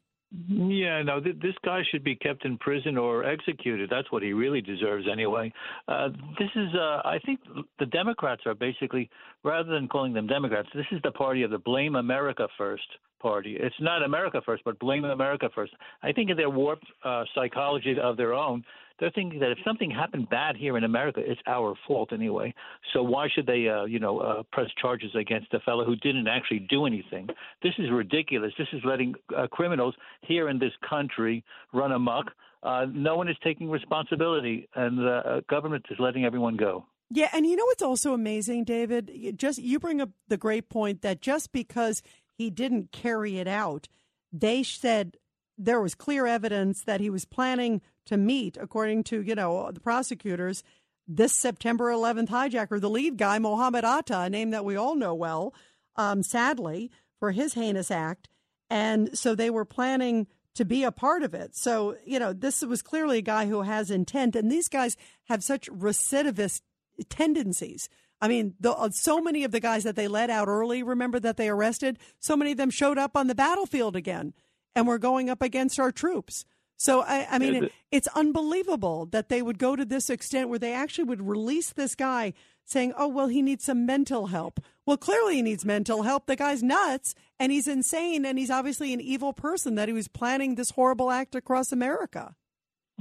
Yeah, no, th- this guy should be kept in prison or executed. That's what he really deserves, anyway. Uh, this is, uh, I think, the Democrats are basically, rather than calling them Democrats, this is the party of the blame America first Party. It's not America first, but blame America first. I think in their warped uh, psychology of their own, they're thinking that if something happened bad here in America, it's our fault anyway. So why should they, uh, you know, uh, press charges against a fellow who didn't actually do anything? This is ridiculous. This is letting uh, criminals here in this country run amok. Uh, no one is taking responsibility, and the uh, government is letting everyone go. Yeah, and you know what's also amazing, David? Just you bring up the great point that just because he didn't carry it out, they said there was clear evidence that he was planning to meet, according to you know the prosecutors, this September 11th hijacker, the lead guy, Mohammed Atta, a name that we all know well, um, sadly for his heinous act, and so they were planning to be a part of it. So, you know, this was clearly a guy who has intent, and these guys have such recidivist tendencies. I mean, the, uh, so many of the guys that they let out early, remember that they arrested, so many of them showed up on the battlefield again and we're going up against our troops. So, I, I mean, it, it's unbelievable that they would go to this extent where they actually would release this guy saying, oh, well, he needs some mental help. Well, clearly he needs mental help. The guy's nuts and he's insane and he's obviously an evil person that he was planning this horrible act across America.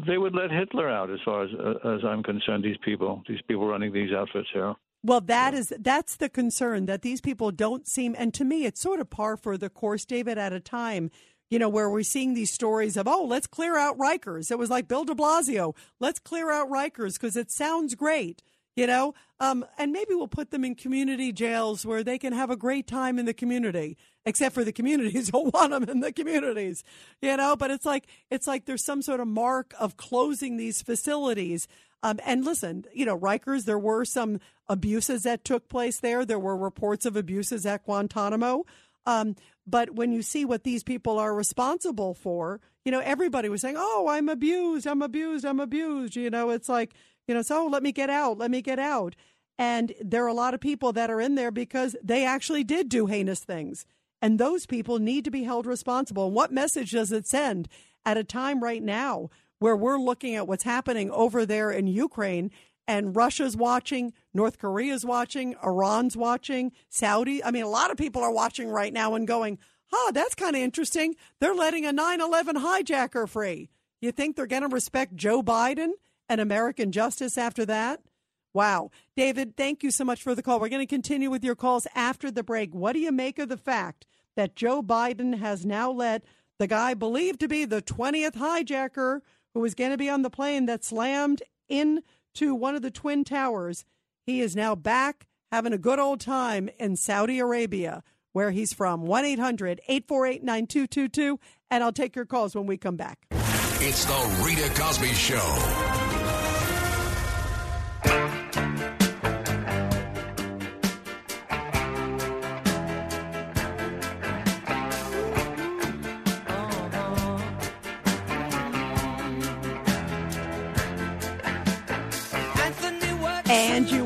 They would let Hitler out, as far as uh, as I'm concerned. These people, these people running these outfits here. Well, that is that's the concern that these people don't seem, and to me, it's sort of par for the course, David. At a time, you know, where we're seeing these stories of, oh, let's clear out Rikers. It was like Bill De Blasio, let's clear out Rikers because it sounds great you know? Um, and maybe we'll put them in community jails where they can have a great time in the community except for the communities *laughs* don't want them in the communities you know? But it's like it's like there's some sort of mark of closing these facilities. Um, and listen you know rikers there were some abuses that took place there. There were reports of abuses at guantanamo. Um, but when you see what these people are responsible for you know everybody was saying oh i'm abused i'm abused i'm abused you know it's like you know, so oh, let me get out, let me get out. And there are a lot of people that are in there because they actually did do heinous things. And those people need to be held responsible. And what message does it send at a time right now where we're looking at what's happening over there in Ukraine and Russia's watching, North Korea's watching, Iran's watching, Saudi? I mean, a lot of people are watching right now and going, huh, that's kind of interesting. They're letting a 9 11 hijacker free. You think they're going to respect Joe Biden? and American justice after that? Wow. David, thank you so much for the call. We're going to continue with your calls after the break. What do you make of the fact that Joe Biden has now let the guy believed to be the 20th hijacker who was going to be on the plane that slammed into one of the Twin Towers? He is now back having a good old time in Saudi Arabia, where he's from. 1 800 848 9222. And I'll take your calls when we come back. It's the Rita Cosby Show.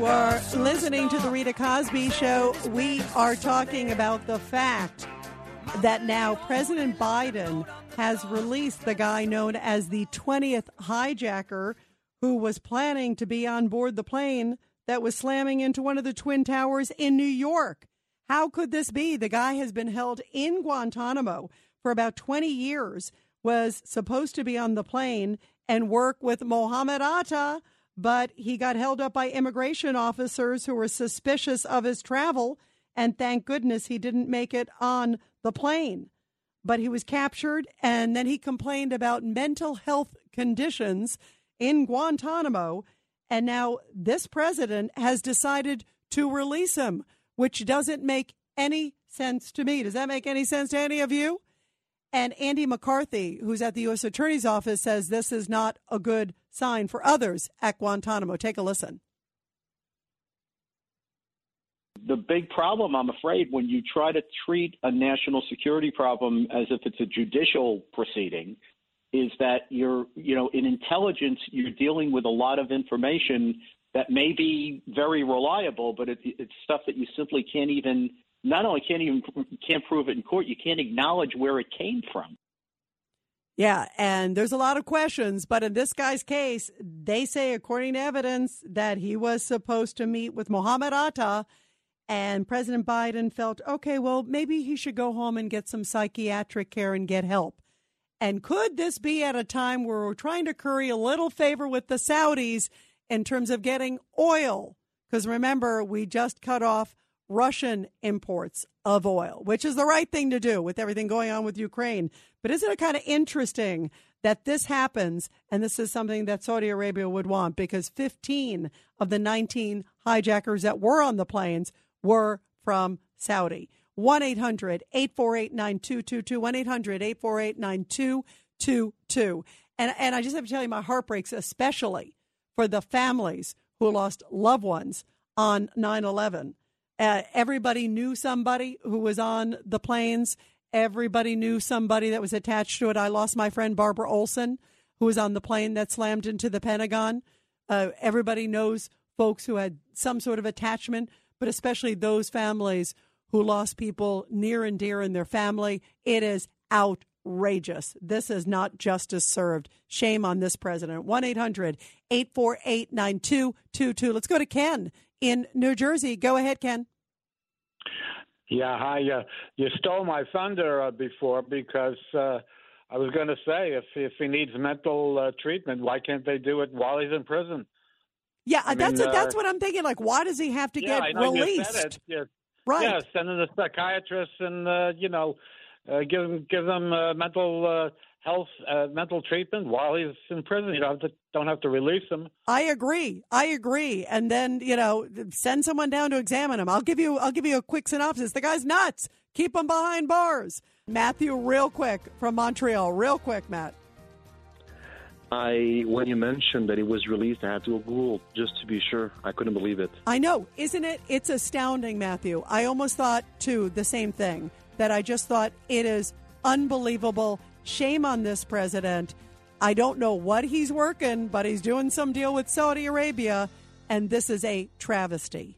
Are listening to the Rita Cosby Show. We are talking about the fact that now President Biden has released the guy known as the 20th hijacker who was planning to be on board the plane that was slamming into one of the Twin Towers in New York. How could this be? The guy has been held in Guantanamo for about 20 years, was supposed to be on the plane and work with Mohammed Atta, but he got held up by immigration officers who were suspicious of his travel. And thank goodness he didn't make it on the plane. But he was captured, and then he complained about mental health conditions in Guantanamo. And now this president has decided to release him, which doesn't make any sense to me. Does that make any sense to any of you? And Andy McCarthy, who's at the U.S. Attorney's Office, says this is not a good sign for others at Guantanamo. Take a listen. The big problem, I'm afraid, when you try to treat a national security problem as if it's a judicial proceeding, is that you're, you know, in intelligence, you're dealing with a lot of information that may be very reliable, but it, it's stuff that you simply can't even, not only can't even can't prove it in court, you can't acknowledge where it came from. Yeah, and there's a lot of questions, but in this guy's case, they say, according to evidence, that he was supposed to meet with Mohammed Atta, and President Biden felt, okay, well, maybe he should go home and get some psychiatric care and get help. And could this be at a time where we're trying to curry a little favor with the Saudis in terms of getting oil? Because remember, we just cut off Russian imports of oil, which is the right thing to do with everything going on with Ukraine. But isn't it kind of interesting that this happens and this is something that Saudi Arabia would want because 15 of the 19 hijackers that were on the planes were from Saudi. 1 800 848 9222. 1 800 848 9222. And, and I just have to tell you, my heart breaks, especially for the families who lost loved ones on 9 11. Uh, everybody knew somebody who was on the planes. Everybody knew somebody that was attached to it. I lost my friend Barbara Olson, who was on the plane that slammed into the Pentagon. Uh, everybody knows folks who had some sort of attachment, but especially those families who lost people near and dear in their family. It is outrageous. This is not justice served. Shame on this president. 1 800 848 9222. Let's go to Ken in New Jersey. Go ahead, Ken. Yeah, hi. Uh, you stole my thunder uh, before because uh, I was going to say if if he needs mental uh, treatment, why can't they do it while he's in prison? Yeah, I that's mean, that's uh, what I'm thinking. Like, why does he have to yeah, I get know you said released? Yeah. Right. Yeah, send him to psychiatrist and uh, you know uh, give him give them uh, mental uh, health uh, mental treatment while he's in prison. You don't have to, don't have to release him. I agree. I agree. And then you know, send someone down to examine him. I'll give you. I'll give you a quick synopsis. The guy's nuts. Keep him behind bars. Matthew, real quick from Montreal. Real quick, Matt. I when you mentioned that it was released, I had to Google just to be sure. I couldn't believe it. I know, isn't it? It's astounding, Matthew. I almost thought too the same thing. That I just thought it is unbelievable. Shame on this president. I don't know what he's working, but he's doing some deal with Saudi Arabia, and this is a travesty.